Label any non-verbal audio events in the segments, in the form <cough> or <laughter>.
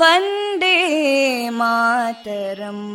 वन्दे मातरम्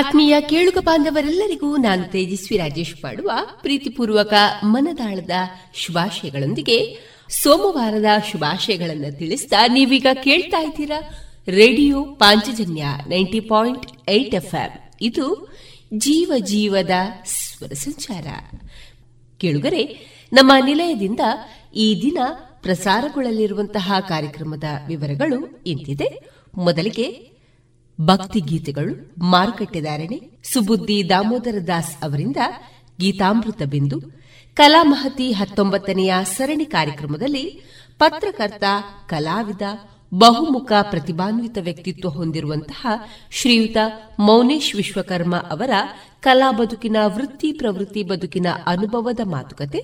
ಆತ್ಮೀಯ ಕೇಳುಗ ಬಾಂಧವರೆಲ್ಲರಿಗೂ ನಾನು ತೇಜಸ್ವಿ ರಾಜೇಶ್ ಮಾಡುವ ಪ್ರೀತಿಪೂರ್ವಕ ಮನದಾಳದ ಶುಭಾಶಯಗಳೊಂದಿಗೆ ಸೋಮವಾರದ ಶುಭಾಶಯಗಳನ್ನು ತಿಳಿಸ್ತಾ ನೀವೀಗ ಕೇಳ್ತಾ ಇದ್ದೀರಾ radio Panchajanya ninety point eight F ಇದು ಜೀವ ಜೀವದ ಸ್ವರ ಸಂಚಾರ. ಕೇಳುಗರೆ, ನಮ್ಮ ನಿಲಯದಿಂದ ಈ ದಿನ ಪ್ರಸಾರಗೊಳ್ಳಲಿರುವಂತಹ ಕಾರ್ಯಕ್ರಮದ ವಿವರಗಳು ಇಂತಿದೆ. ಮೊದಲಿಗೆ ಭಕ್ತಿ ಗೀತೆಗಳು ಮಾರುಕಟ್ಟೆದಾರಣೆ, ಸುಬುದ್ದಿ ದಾಮೋದರ ದಾಸ್ ಅವರಿಂದ ಗೀತಾಮೃತ ಬಿಂದು ಕಲಾಮಹತಿ ಹತ್ತೊಂಬತ್ತನೆಯ ಸರಣಿ ಕಾರ್ಯಕ್ರಮದಲ್ಲಿ ಪತ್ರಕರ್ತ, ಕಲಾವಿದ, ಬಹುಮುಖ ಪ್ರತಿಭಾನ್ವಿತ ವ್ಯಕ್ತಿತ್ವ ಹೊಂದಿರುವಂತಹ ಶ್ರೀಯುತ ಮೌನೇಶ್ ವಿಶ್ವಕರ್ಮ ಅವರ ಕಲಾ ಬದುಕಿನ ವೃತ್ತಿ ಪ್ರವೃತ್ತಿ ಬದುಕಿನ ಅನುಭವದ ಮಾತುಕತೆ,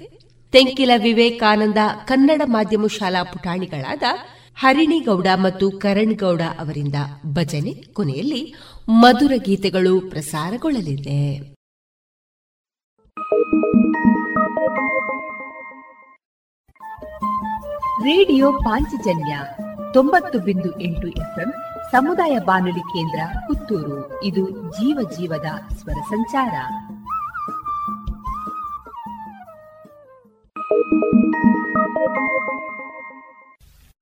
ತೆಂಕಿಲ ವಿವೇಕಾನಂದ ಕನ್ನಡ ಮಾಧ್ಯಮ ಶಾಲಾ ಪುಟಾಣಿಗಳಾದ ಹರಿಣಿಗೌಡ ಮತ್ತು ಕರಣ್ ಗೌಡ ಅವರಿಂದ ಭಜನೆ ಕೊನೆಯಲ್ಲಿ ಮಧುರ ಗೀತೆಗಳು ಪ್ರಸಾರಗೊಳ್ಳಲಿದೆ. ರೇಡಿಯೋ ಪಾಂಚಜನ್ಯ ತೊಂಬತ್ತು ಬಿಂದು ಎಂಟು ಎಫ್ಎಂ ಸಮುದಾಯ ಬಾನುಲಿ ಕೇಂದ್ರ ಪುತ್ತೂರು. ಇದು ಜೀವ ಜೀವದ ಸ್ವರ ಸಂಚಾರ.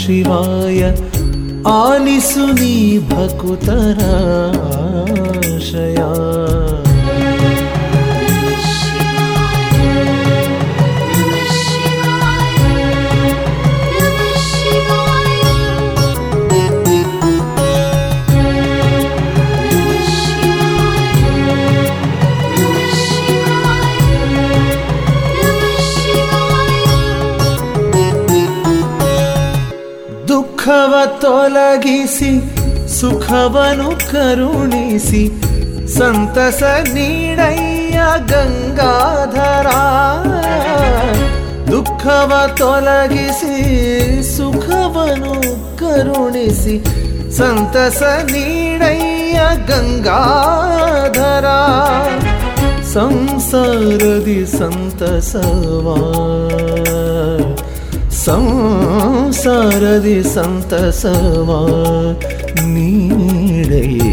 ನಮ ದುಃಖವ ತೊಲಗಿಸಿ, ಸುಖವನು ಕರುಣಿಸಿ, ಸಂತಸ ನೀಡಯ್ಯ ಗಂಗಾಧರ. ದುಃಖವ ತೊಲಗಿಸಿ, ಸುಖವನು ಕರುಣಿಸಿ, ಸಂತಸ ನೀಡಯ್ಯ ಗಂಗಾಧರ. ಸಂಸಾರದಿ ಸಂತಸವಾ. ಸಂಸಾರದಿ ಸಂತಸವಾ ನೀಡಯ್ಯ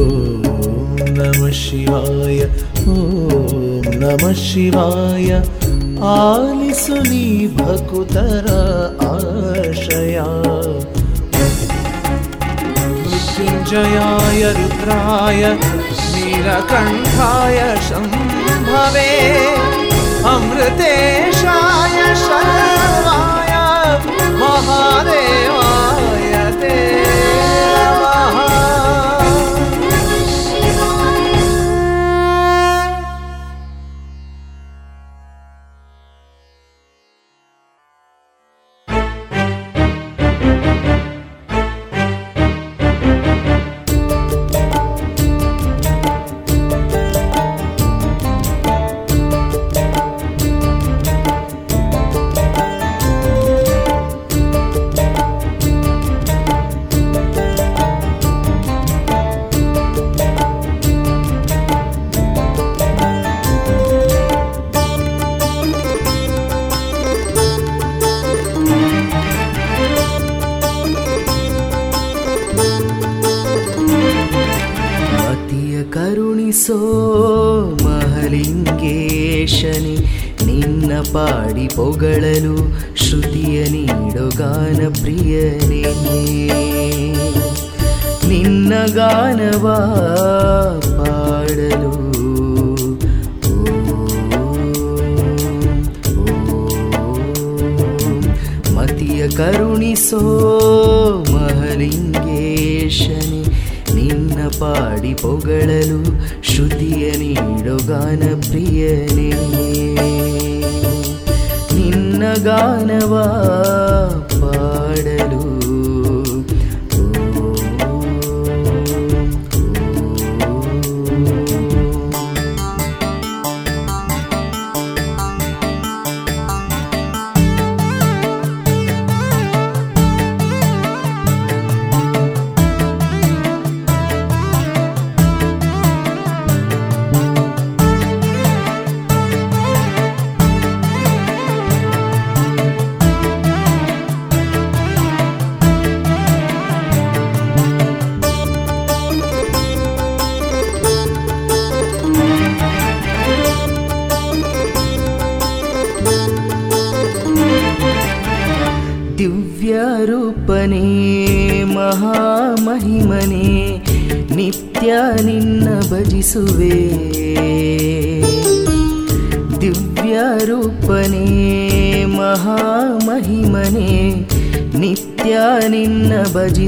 ಓಂ ನಮ ಶಿವಾಯ ಓಂ ನಮ ಶಿವಾಯ ಆಲಿಸು ನೀ ಭಕುತರ ಆಶಯ मृत्युञ्जयाय रुद्राय नीलकण्ठाय शम्भवे अमृतेशाय शरण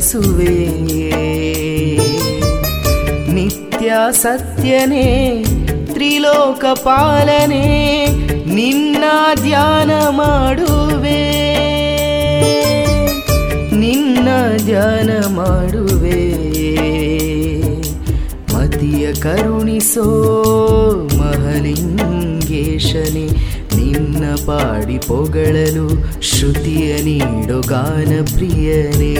ಭಜಿಸುವೆ ನಿತ್ಯ ಸತ್ಯನೇ ತ್ರಿಲೋಕ ಪಾಲನೆ ನಿನ್ನ ಧ್ಯಾನ ಮಾಡುವೆ. ನಿನ್ನ ಧ್ಯಾನ ಮಾಡುವೆ. ಮತಿಯ ಕರುಣಿಸೋ ಮಹಲಿಂಗೇಶನೆ ಪಾಡಿ ಪೊಗಳಲು ಶ್ರುತಿಯ ನೀಡೋ ಗಾನ ಪ್ರಿಯನೇ.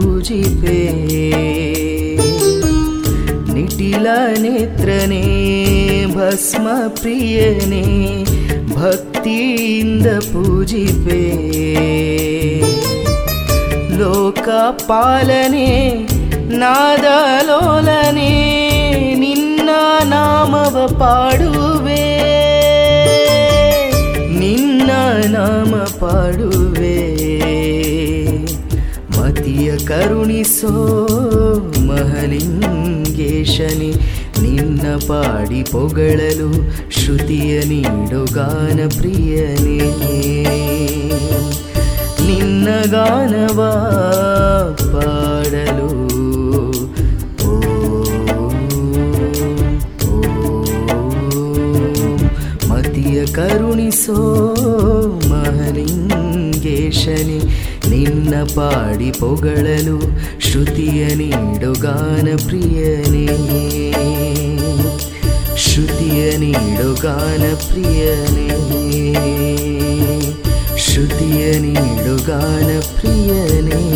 ಪೂಜಿಪೆ. ನಿಟಿಲ ನೇತ್ರನೇ ಭಸ್ಮ ಪ್ರಿಯನೇ ಭಕ್ತಿಯಿಂದ ಪೂಜಿಪೆ. ಲೋಕ ಪಾಲನೆ ನಾದಲೋಲನೆ, ನಿನ್ನ ನಾಮವ ಪಾಡುವೆ. ನಿನ್ನ ನಾಮ ಪಾಡುವೆ. ಕರುಣಿಸೋ ಮಹಲಿಂಗೇಶನೆ ನಿನ್ನ ಪಾಡಿ ಪೊಗಳಲು ಶ್ರುತಿಯ ನೀಡು ಗಾನ ಪ್ರಿಯನೇ. ನಿನ್ನ ಗಾನವಾ ಪಾಡಲು ಕರುಣಿಸೋ ಮಹಲಿಂಗೇಶನೆ ಪಾಡಿ ಪೊಗಳಲು ಶ್ರುತಿಯ ನೀಡು ಗಾನ ಪ್ರಿಯನೇ. ಶ್ರುತಿಯ ನೀಡು ಗಾನ ಪ್ರಿಯನೇ. ಶ್ರುತಿಯ ನೀಡು ಗಾನ ಪ್ರಿಯನೇ.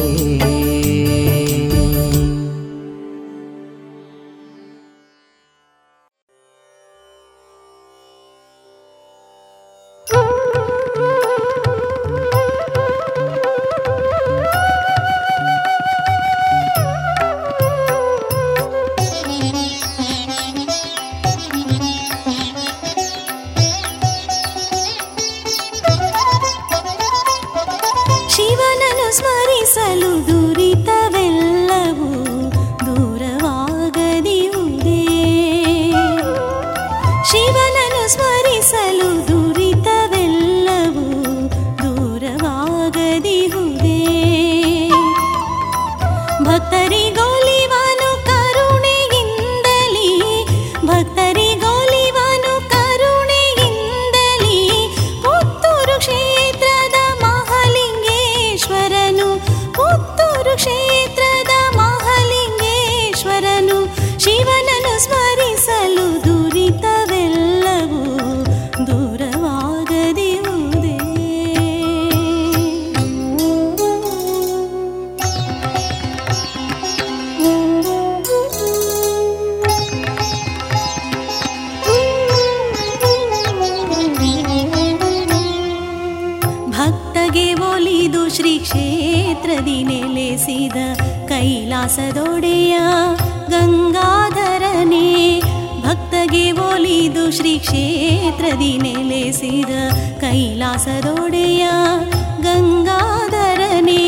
ಒಳಗೆ ಒಲಿದು ಶ್ರೀ ಕ್ಷೇತ್ರದಿ ನೆಲೆಸಿದ ಕೈಲಾಸದೊಡೆಯ ಗಂಗಾಧರನೇ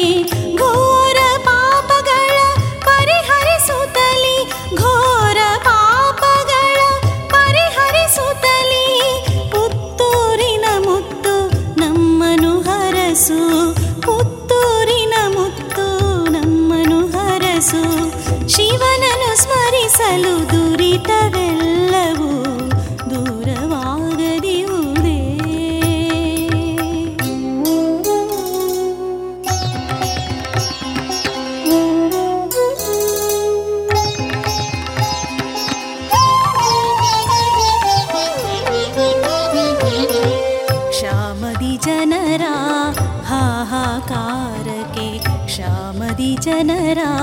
चेहरा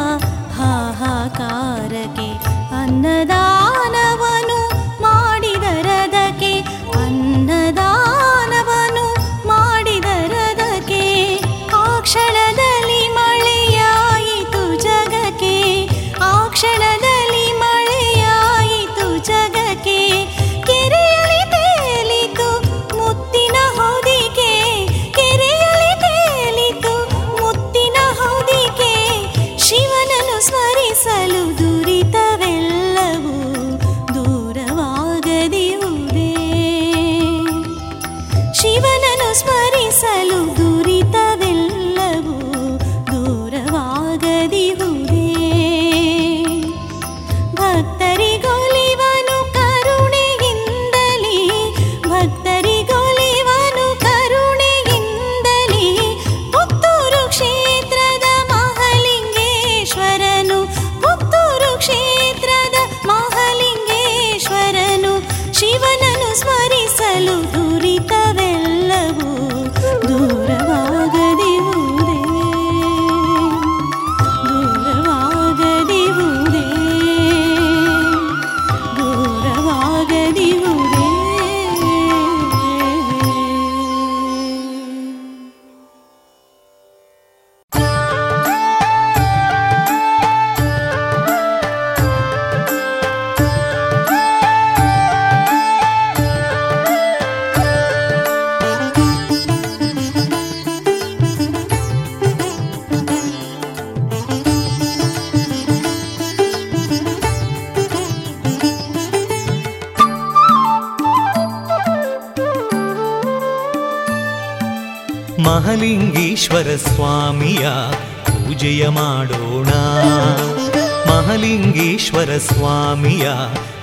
ಸ್ವಾಮಿಯ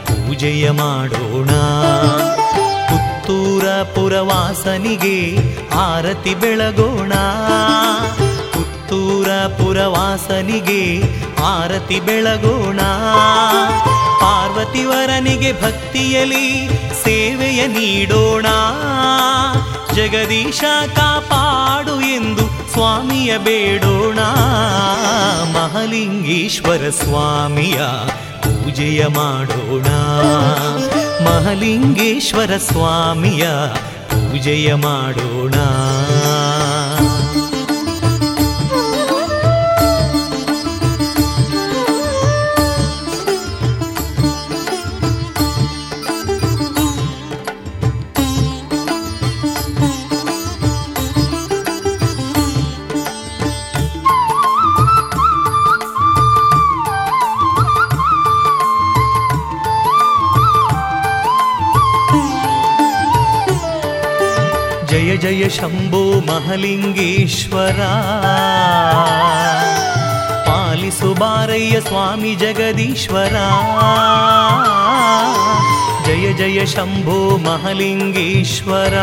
ಪೂಜೆಯ ಮಾಡೋಣ. ಪುತ್ತೂರ ಪುರವಾಸನಿಗೆ ಆರತಿ ಬೆಳಗೋಣ. ಪುತ್ತೂರ ಪುರವಾಸನಿಗೆ ಆರತಿ ಬೆಳಗೋಣ. ಪಾರ್ವತಿವರನಿಗೆ ಭಕ್ತಿಯಲಿ ಸೇವೆಯ ನೀಡೋಣ. ಜಗದೀಶ ಕಾಪಾಡು ಎಂದು ಸ್ವಾಮಿಯ ಬೇಡೋಣ. ಮಹಲಿಂಗೇಶ್ವರ ಸ್ವಾಮಿಯ ಪೂಜೆಯ ಮಾಡೋಣ. ಮಹಲಿಂಗೇಶ್ವರ ಸ್ವಾಮಿಯ ಪೂಜೆಯ ಮಾಡೋಣ. ಶಂಭೋ ಮಹಲಿಂಗೇಶ್ವರ. ಪಾಲಿಸು ಬಾರಯ್ಯ ಸ್ವಾಮಿ ಜಗದೀಶ್ವರ. ಜಯ ಜಯ ಶಂಭೋ ಮಹಲಿಂಗೇಶ್ವರ.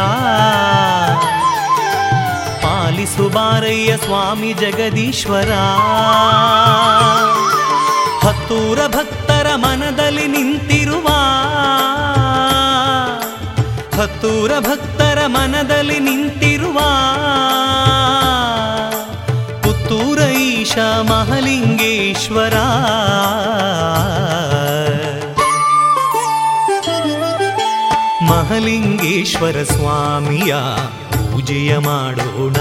ಪಾಲಿಸು ಬಾರಯ್ಯ ಸ್ವಾಮಿ ಜಗದೀಶ್ವರ. ಹತ್ತೂರ ಭಕ್ತರ ಮನದಲ್ಲಿ ನಿಂತಿರುವ ಹತ್ತೂರ ಭಕ್ತರ ಮನದಲ್ಲಿ ನಿಂತಿರುವ ಪುತ್ತೂರ ಈಶ ಮಹಲಿಂಗೇಶ್ವರ. ಮಹಲಿಂಗೇಶ್ವರ ಸ್ವಾಮಿಯ ಪೂಜೆಯ ಮಾಡೋಣ.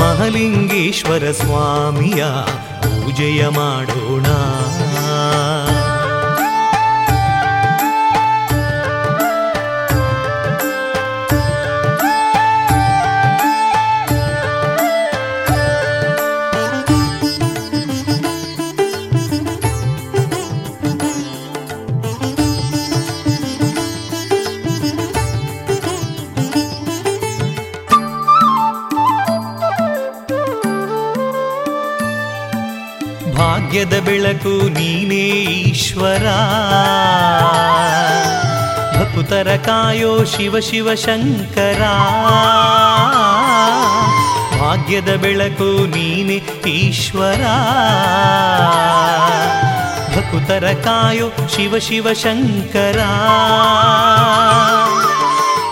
ಮಹಲಿಂಗೇಶ್ವರ ಸ್ವಾಮಿಯ ಪೂಜೆಯ ಮಾಡೋಣ. ಭಾಗ್ಯದ ಬೆಳಕು ನೀನೇ ಈಶ್ವರ. ಭಕ್ತರ ಕಾಯೋ ಶಿವ ಶಿವ ಶಂಕರ. ಭಾಗ್ಯದ ಬೆಳಕು ನೀನೆ ಈಶ್ವರ. ಭಕ್ತರ ಕಾಯೋ ಶಿವ ಶಿವ ಶಂಕರ.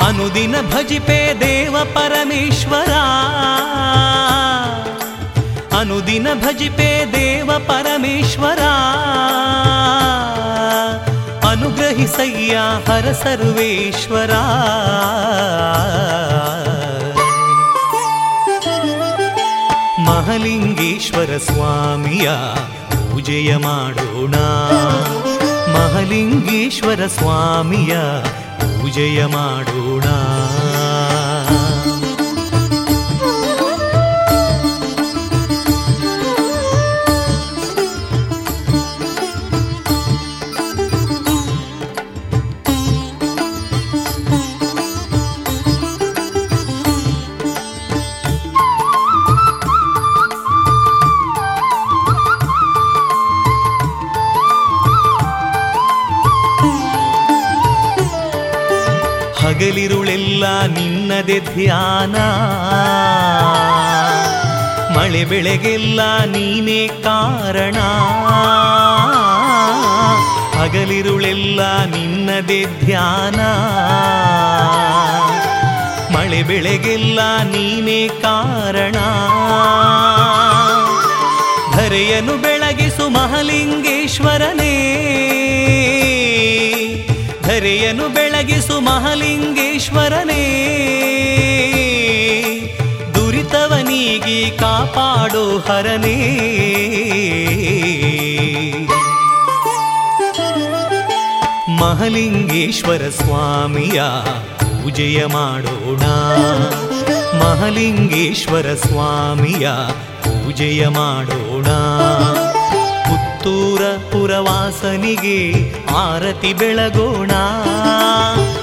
ಅನುದಿನ ಭಜಿಪೆ ದೇವ ಪರಮೇಶ್ವರ. ಅನುದಿನ ಭಜಿಪೆ ದೇವ ಪರಮೇಶ್ವರ. ಅನುಗ್ರಹಿಸಯ್ಯ ಹರ ಸರ್ವೇಶ್ವರ. ಮಹಲಿಂಗೇಶ್ವರ ಸ್ವಾಮಿಯ ಪೂಜೆಯ ಮಾಡೋಣ. ಮಹಲಿಂಗೇಶ್ವರ ಸ್ವಾಮಿಯ ಪೂಜೆಯ ಮಾಡೋಣ. ಹಗಲಿರುಳೆಲ್ಲ ನಿನ್ನದೆ ಧ್ಯಾನ. ಮಳೆ ಬೆಳೆಗೆಲ್ಲ ನೀನೇ ಕಾರಣ. ಹಗಲಿರುಳೆಲ್ಲ ನಿನ್ನದೆ ಧ್ಯಾನ. ಮಳೆ ಬೆಳೆಗೆಲ್ಲ ನೀನೇ ಕಾರಣ. ಧರೆಯನು ಬೆಳಗಿಸು ಮಹಲಿಂಗೇಶ್ವರನೇ. ಧರೆಯನ್ನು ಬೆಳಗಿಸು ಮಹಲಿಂಗೇಶ್ವರನೇ. ದುರಿತವನಿಗೆ ಕಾಪಾಡೋ ಹರನೇ. ಮಹಲಿಂಗೇಶ್ವರ ಸ್ವಾಮಿಯ ಪೂಜೆಯ ಮಾಡೋಣ. ಮಹಲಿಂಗೇಶ್ವರ ಸ್ವಾಮಿಯ ಪೂಜೆಯ ಮಾಡೋಣ. ಪುತ್ತೂರ ಪುರವಾಸನಿಗೆ ಆರತಿ ಬೆಳಗೋಣ.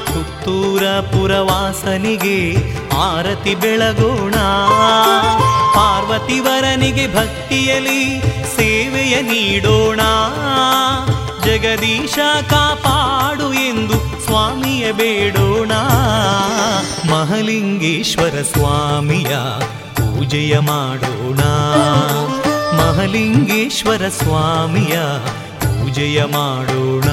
ಪುತ್ತೂರ ಪುರವಾಸನಿಗೆ ಆರತಿ ಬೆಳಗೋಣ. ಪಾರ್ವತಿವರನಿಗೆ ಭಕ್ತಿಯಲ್ಲಿ ಸೇವೆಯ ನೀಡೋಣ. ಜಗದೀಶ ಕಾಪಾಡು ಎಂದು ಸ್ವಾಮಿಯ ಬೇಡೋಣ. ಮಹಲಿಂಗೇಶ್ವರ ಸ್ವಾಮಿಯ ಪೂಜೆಯ ಮಾಡೋಣ. ಮಹಲಿಂಗೇಶ್ವರ ಸ್ವಾಮಿಯ ಪೂಜೆಯ ಮಾಡೋಣ.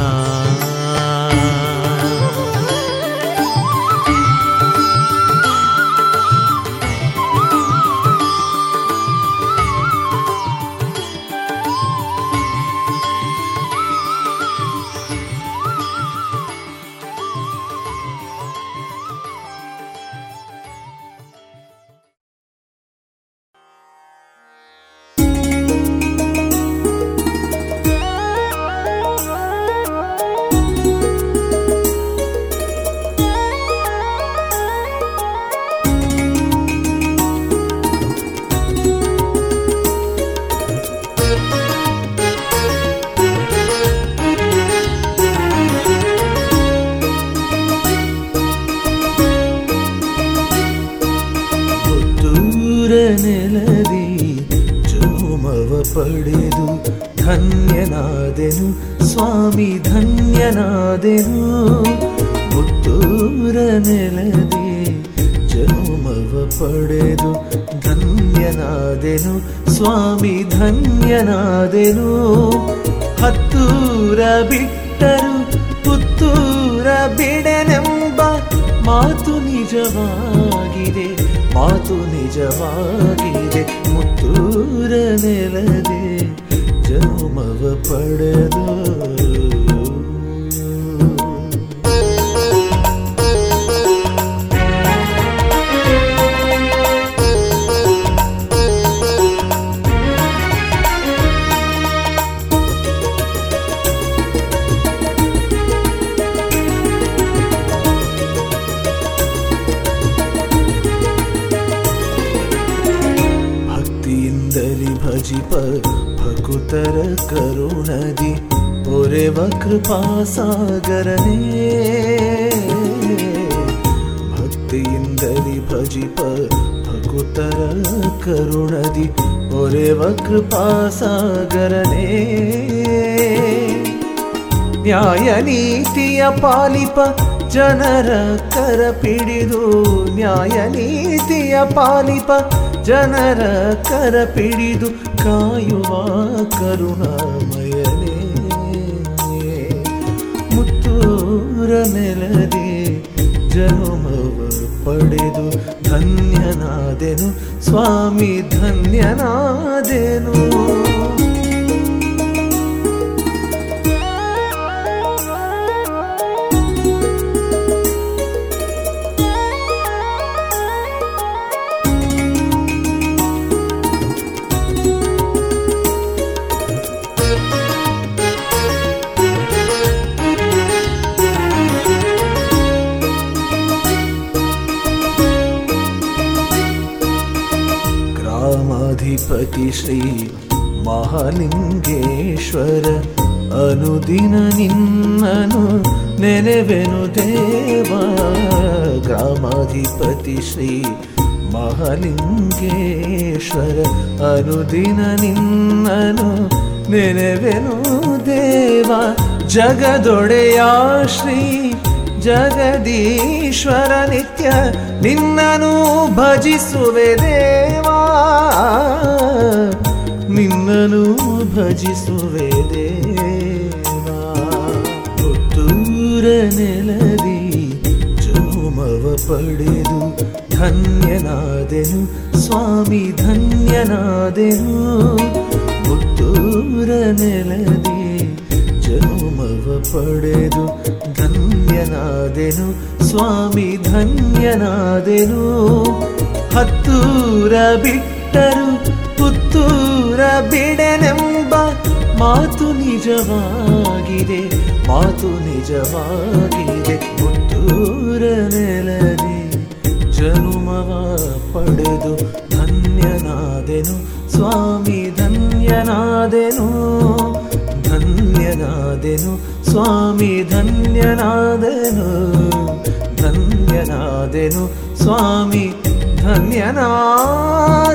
ಜನರ ಕರ ಪಿಡಿದು ಕಾಯುವ ಕರುಣಾಮಯನೇ. ಮುತ್ತೂರ ನೆಲದಿ ಗ್ರಾಮಾಧಿಪತಿ ಶ್ರೀ ಮಹಾಲಿಂಗೇಶ್ವರ, ಅನುದಿನ ನಿನ್ನನು ನೆನೆವೆನು ದೇವ. ಗ್ರಾಮಾಧಿಪತಿ ಶ್ರೀ ಮಹಾಲಿಂಗೇಶ್ವರ, ಅನುದಿನ ನಿನ್ನನು ನೆನೆವೆನು ದೇವ. ಜಗದೊಡೆಯ ಶ್ರೀ ಜಗದೀಶ್ವರ, ನಿತ್ಯ ನಿನ್ನನು ಭಜಿಸುವೆ ದೇವಾ. ನಿನ್ನನು ಭಜಿಸುವೆ ದೇವಾ. ಪುತ್ತೂರ ನೆಲದಿ ಚೋಮವ ಪಡೆದು ಧನ್ಯನಾದೆನು, ಸ್ವಾಮಿ ಧನ್ಯನಾದೆನು. ಪುತ್ತೂರ ನೆಲದಿ ಚೋಮವ ಪಡೆದು ಧನ್ಯನಾದೆನು, ಸ್ವಾಮಿ ಧನ್ಯನಾದೆನು. ಹತ್ತೂರ ಬಿಟ್ಟರು ಪುತ್ತೂರ ಬಿಡನೆಂಬ ಮಾತು ನಿಜವಾಗಿದೆ ಮಾತು ನಿಜವಾಗಿದೆ. ಪುತ್ತೂರ ನೆಲದಿ ಜನುಮವ ಪಡೆದು ಧನ್ಯನಾದೆನು, ಸ್ವಾಮಿ ಧನ್ಯನಾದೆನು ಧನ್ಯನಾದೆನು, ಸ್ವಾಮಿ ಧನ್ಯನಾದೆನು ಧನ್ಯನಾದೆನು, ಸ್ವಾಮಿ ಧನ್ಯನಾದನು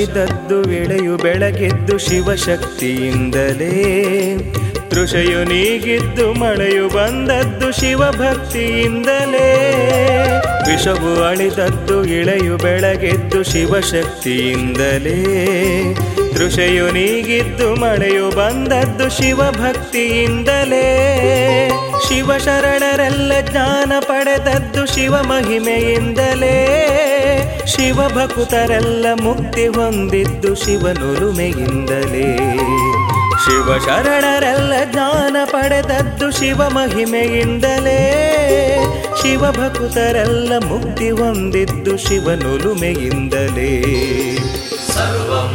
ಅಳಿದದ್ದು ಎಳೆಯು ಬೆಳಗೆದ್ದು ಶಿವಶಕ್ತಿಯಿಂದಲೇ. ತೃಷೆಯು ನೀಗಿದ್ದು ಮಳೆಯು ಬಂದದ್ದು ಶಿವಭಕ್ತಿಯಿಂದಲೇ. ವಿಷವು ಅಳಿದದ್ದು ಇಳೆಯು ಬೆಳಗೆದ್ದು ಶಿವಶಕ್ತಿಯಿಂದಲೇ. ತೃಷೆಯು ನೀಗಿದ್ದು ಮಳೆಯು ಬಂದದ್ದು ಶಿವಭಕ್ತಿಯಿಂದಲೇ. ಶಿವ ಶರಣರೆಲ್ಲ ಜ್ಞಾನ ಪಡೆದದ್ದು ಶಿವ ಮಹಿಮೆಯಿಂದಲೇ ಶಿವಭಕುತರೆಲ್ಲ ಮುಕ್ತಿ ಹೊಂದಿದ್ದು ಶಿವನುರುಮೆಯಿಂದಲೇ. ಶಿವ ಶರಣರೆಲ್ಲ ಜ್ಞಾನ ಪಡೆದದ್ದು ಶಿವ ಮಹಿಮೆಯಿಂದಲೇ. ಶಿವಭಕುತರೆಲ್ಲ ಮುಕ್ತಿ ಹೊಂದಿದ್ದು ಶಿವನುರುಮೆಯಿಂದಲೇ. ಸರ್ವಂ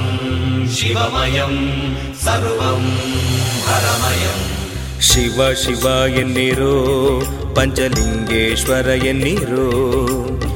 ಶಿವಮಯಂ ಸರ್ವಂ ಪರಮಯಂ ಶಿವ ಶಿವ ಎನ್ನಿರೋ ಪಂಚಲಿಂಗೇಶ್ವರ ಎನ್ನಿರೋ.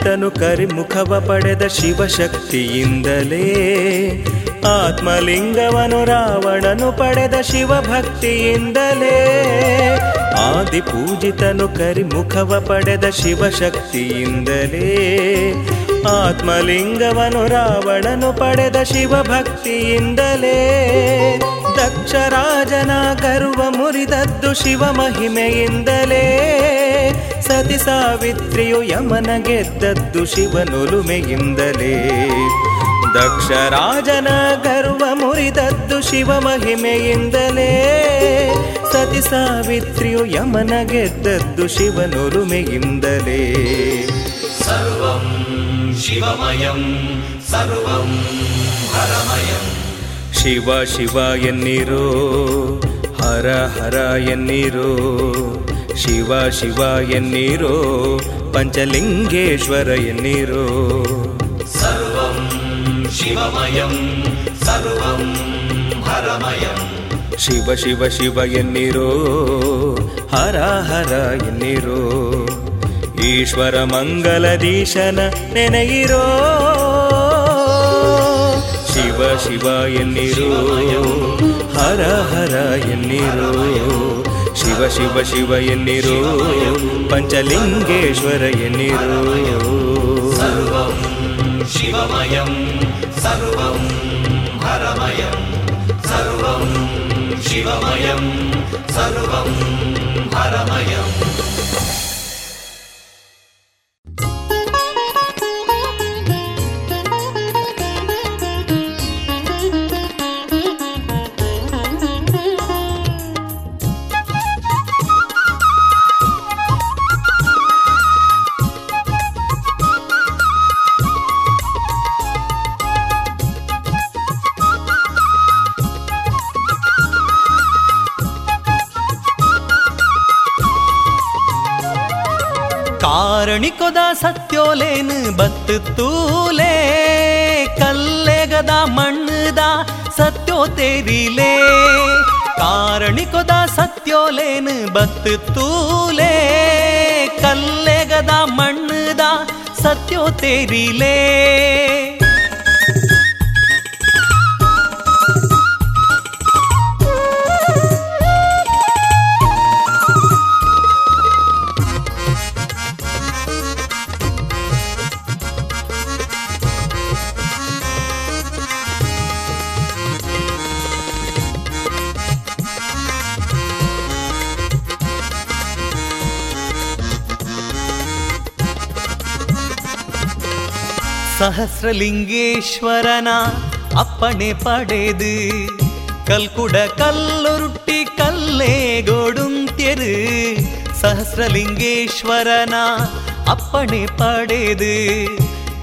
ಪೂಜಿತನು ಕರಿಮುಖವ ಪಡೆದ ಶಿವಶಕ್ತಿಯಿಂದಲೇ. ಆತ್ಮಲಿಂಗವನು ರಾವಣನು ಪಡೆದ ಶಿವಭಕ್ತಿಯಿಂದಲೇ. ಆದಿ ಪೂಜಿತನು ಕರಿಮುಖವ ಪಡೆದ ಶಿವಶಕ್ತಿಯಿಂದಲೇ. ಆತ್ಮಲಿಂಗವನು ರಾವಣನು ಪಡೆದ ಶಿವಭಕ್ತಿಯಿಂದಲೇ. ದಕ್ಷರಾಜನ ಗರುವ ಮುರಿದದ್ದು ಶಿವ ಮಹಿಮೆಯಿಂದಲೇ ಸತಿ ಸಾವಿತ್ರಿಯು ಯಮನ ಗೆದ್ದದ್ದು ಶಿವನುಲುಮೆಯಿಂದಲೇ. ದಕ್ಷ ರಾಜನ ಗರ್ವ ಮುರಿದದ್ದು ಶಿವ ಮಹಿಮೆಯಿಂದಲೇ ಸತಿ ಸಾವಿತ್ರಿಯು ಯಮನ ಗೆದ್ದದ್ದು ಶಿವನುಲುಮೆಯಿಂದಲೇ. ಸರ್ವಂ ಶಿವಮಯಂ ಸರ್ವಂ ಹರಮಯಂ. ಶಿವ ಶಿವ ಎನ್ನಿರೋ ಹರ ಹರ ಎನ್ನಿರೋ. ಶಿವ ಶಿವ ಎನ್ನಿರೋ ಪಂಚಲಿಂಗೇಶ್ವರ ಎನ್ನಿರೋ. ಸರ್ವಂ ಶಿವಮಯಂ ಸರ್ವಂ ಹರಮಯಂ. ಶಿವ ಶಿವ ಶಿವ ಎನ್ನಿರೋ ಹರ ಹರ ಎನ್ನಿರೋ. ಈಶ್ವರ ಮಂಗಲದೀಶನ ನೆನೆಯಿರೋ. ಶಿವ ಶಿವ ಎನ್ನಿರೋ ಹರ ಹರ ಎನ್ನಿರೋ. ಶಿವ ಶಿವ ಶಿವ ಎನ್ನಿರು ಪಂಚಲಿಂಗೇಶ್ವರ ಎನ್ನಿರು ಶಿವಮಯಂ ಸರ್ವಂ ಹರಮಯಂ ಸರ್ವಂ ಶಿವಮಯಂ ಸರ್ವಂ ಹರಮಯಂ பத்து தூலே கல்லேகதா மண்ணுதா சத்தியோ தெரிலே காரணிக்கொதா சத்தியோலேன்னு பத்து தூலே கல்லேகதா மண்ணுதா சத்தியோ தெரிலே ಸಹಸ್ರಲಿಂಗೇಶ್ವರನ ಅಪ್ಪಣೆ ಪಡೆದು ಕಲ್ಕುಡ ಕಲ್ಲುರುಟ್ಟಿ ಕಲ್ಲೇ ಗೋಡುಂತ್ಯರು ಸಹಸ್ರಲಿಂಗೇಶ್ವರನ ಅಪ್ಪಣೆ ಪಡೆದು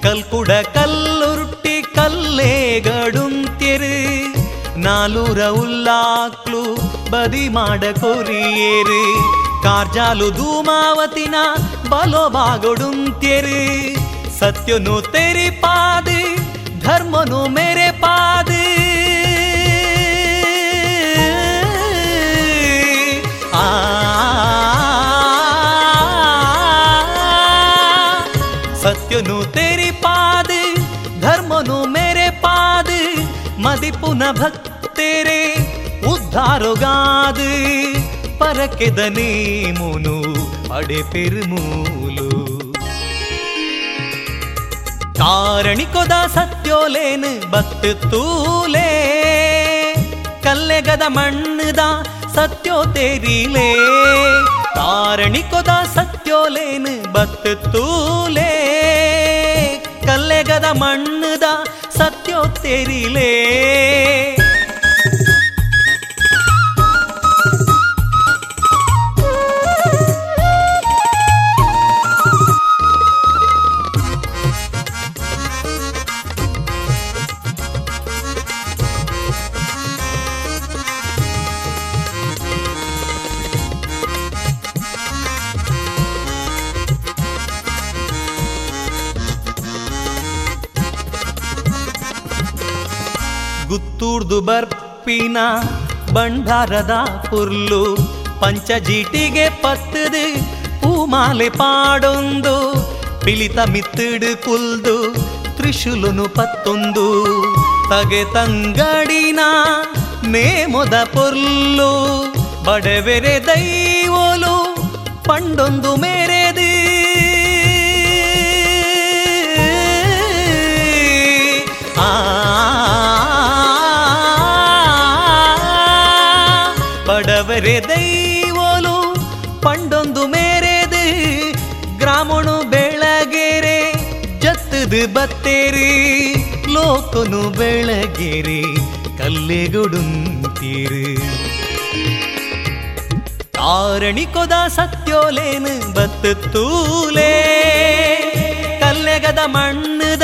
ಕಲ್ಕುಡ ಕಲ್ಲುರುಟ್ಟಿ ಕಲ್ಲೇ ಗಡುಂತ್ಯರು ನಾಲೂರ ಉಲ್ಲಾಕ್ಲು ಬದಿ ಮಾಡ ಕೊರಿಯೇರು, ಕಾರ್ಜಾಲು ಧೂಮಾವತಿನ ಬಲೋ ಬಾಗೊಡುಂತ್ಯರು ಸತ್ಯನು ತೆರಿ ಪಾದ ಧರ್ಮನು ಮೇರೆ ಪಾದ ಆ ಸತ್ಯನು ತೆರಿ ಪಾದ ಧರ್ಮನು ಮೇರೆ ಪಾದ ಮದಿಪುನ ಭಕ್ತೇರೆ ಉದ್ಧಾರಗಾದ ಪರಕೆದನೇ ಮುನು ಅಡೆ ಪೆರುಮೂಲು ಕಾರಣಿಕೊದ ಸತ್ಯೋಲೇನು ಬತ್ತು ತೂಲೇ ಕಲ್ಲೆಗದ ಮಣ್ಣುದ ಸತ್ಯೋ ತೆರಿಲೇ ಕಾರಣಿಕೊದ ಸತ್ಯೋಲೇನು ಬತ್ತು ತೂಲೇ ಕಲ್ಲೆಗದ ಮಣ್ಣುದ ಸತ್ಯೋ ತೆರಿಲೇ ಬರ್ಪಿನ ಬಂಡಾರದ ಪುರ್ಲು ಪಂಚಜೀಟಿಗೆ ಪತ್ತದೆ ಪೂಮಾಲೆ ಪಾಡೊಂದು ಪಿಲಿತ ಮಿತ್ತಿಡು ಕುಲ್ದು, ತ್ರಿಶುಲುನು ಪತ್ತೊಂದು. ತಗೆ ತಂಗಡಿನ ನೇಮೊದ ಪುರ್ಲು, ಬಡವೆರೆ ದೈವೋಲು ಪಂಡೊಂದು ಮೇರೆದು. ಆ ಜತ್ತದು ಬತ್ತೇರಿ, ಲೋಕನು ಬೆಳಗೆರೆ, ಕಲ್ಲೆಗೊಡುಂತೀರು. ಆರಣಿಕೊದ ಸತ್ಯೋಲೇನು ಬತ್ತು ತೂಲೇ, ಕಲ್ಲೆಗದ ಮಣ್ಣದ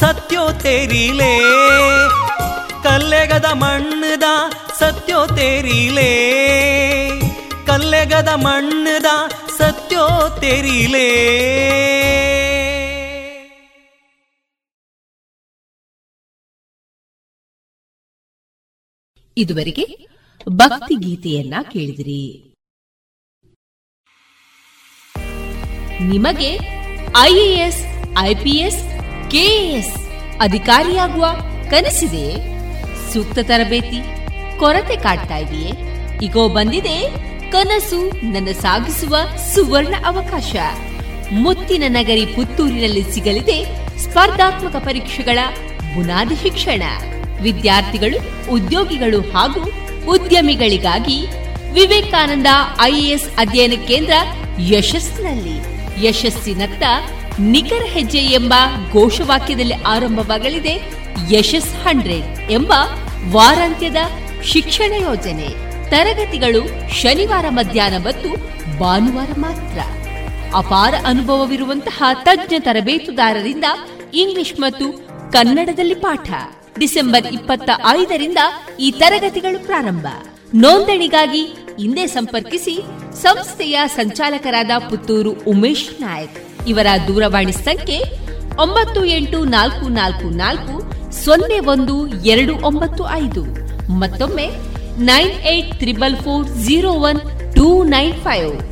ಸತ್ಯೋ ತೆರಿಲೇ. ಕಲ್ಲೆಗದ ಮಣ್ಣದ ಸತ್ಯೋ ತೆರಿಲೇ, ಕಲ್ಲೆಗದ ಮಣ್ಣದ ಸತ್ಯೋ ತೆರಿಲೇ. ಇದುವರೆಗೆ ಭಕ್ತಿ ಗೀತೆಯನ್ನ ಕೇಳಿದಿರಿ. ನಿಮಗೆ ಐಎಎಸ್, ಐಪಿಎಸ್, ಕೆಎಎಸ್ ಅಧಿಕಾರಿಯಾಗುವ ಕನಸಿದೆ. ಸೂಕ್ತ ತರಬೇತಿ, ಕೊರತೆ ಕಾಡ್ತಾ ಇದೆಯೇ? ಈಗೋ ಬಂದಿದೆ ಕನಸು ನನ್ನ ಸಾಗಿಸುವ ಸುವರ್ಣ ಅವಕಾಶ. ಮುತ್ತಿನ ನಗರಿ ಪುತ್ತೂರಿನಲ್ಲಿ ಸಿಗಲಿದೆ ಸ್ಪರ್ಧಾತ್ಮಕ ಪರೀಕ್ಷೆಗಳ ಬುನಾದಿ ಶಿಕ್ಷಣ. ವಿದ್ಯಾರ್ಥಿಗಳು, ಉದ್ಯೋಗಿಗಳು ಹಾಗೂ ಉದ್ಯಮಿಗಳಿಗಾಗಿ ವಿವೇಕಾನಂದ ಐಎಎಸ್ ಅಧ್ಯಯನ ಕೇಂದ್ರ ಯಶಸ್ಸಿನಲ್ಲಿ ಯಶಸ್ಸಿನತ್ತ ನಿಖರ ಹೆಜ್ಜೆ ಎಂಬ ಘೋಷವಾಕ್ಯದಲ್ಲಿ ಆರಂಭವಾಗಲಿದೆ ಯಶಸ್ ಹಂಡ್ರೆಡ್ ಎಂಬ ವಾರಾಂತ್ಯದ ಶಿಕ್ಷಣ ಯೋಜನೆ. ತರಗತಿಗಳು ಶನಿವಾರ ಮಧ್ಯಾಹ್ನ ಮತ್ತು ಭಾನುವಾರ ಮಾತ್ರ. ಅಪಾರ ಅನುಭವವಿರುವಂತಹ ತಜ್ಞ ತರಬೇತುದಾರರಿಂದ ಇಂಗ್ಲಿಷ್ ಮತ್ತು ಕನ್ನಡದಲ್ಲಿ ಪಾಠ. ಡಿಸೆಂಬರ್ ಇಪ್ಪತ್ತ ಐದರಿಂದ ಈ ತರಗತಿಗಳು ಪ್ರಾರಂಭ. ನೋಂದಣಿಗಾಗಿ ಹಿಂದೆ ಸಂಪರ್ಕಿಸಿ ಸಂಸ್ಥೆಯ ಸಂಚಾಲಕರಾದ ಪುತ್ತೂರು ಉಮೇಶ್ ನಾಯಕ್. ಇವರ ದೂರವಾಣಿ ಸಂಖ್ಯೆ ಒಂಬತ್ತು ಎಂಟು ನಾಲ್ಕು ನಾಲ್ಕು ನಾಲ್ಕು ಸೊನ್ನೆ ಒಂದು ಎರಡು ಒಂಬತ್ತು ಐದು. ಮತ್ತೊಮ್ಮೆ nine eight triple four zero one two nine five.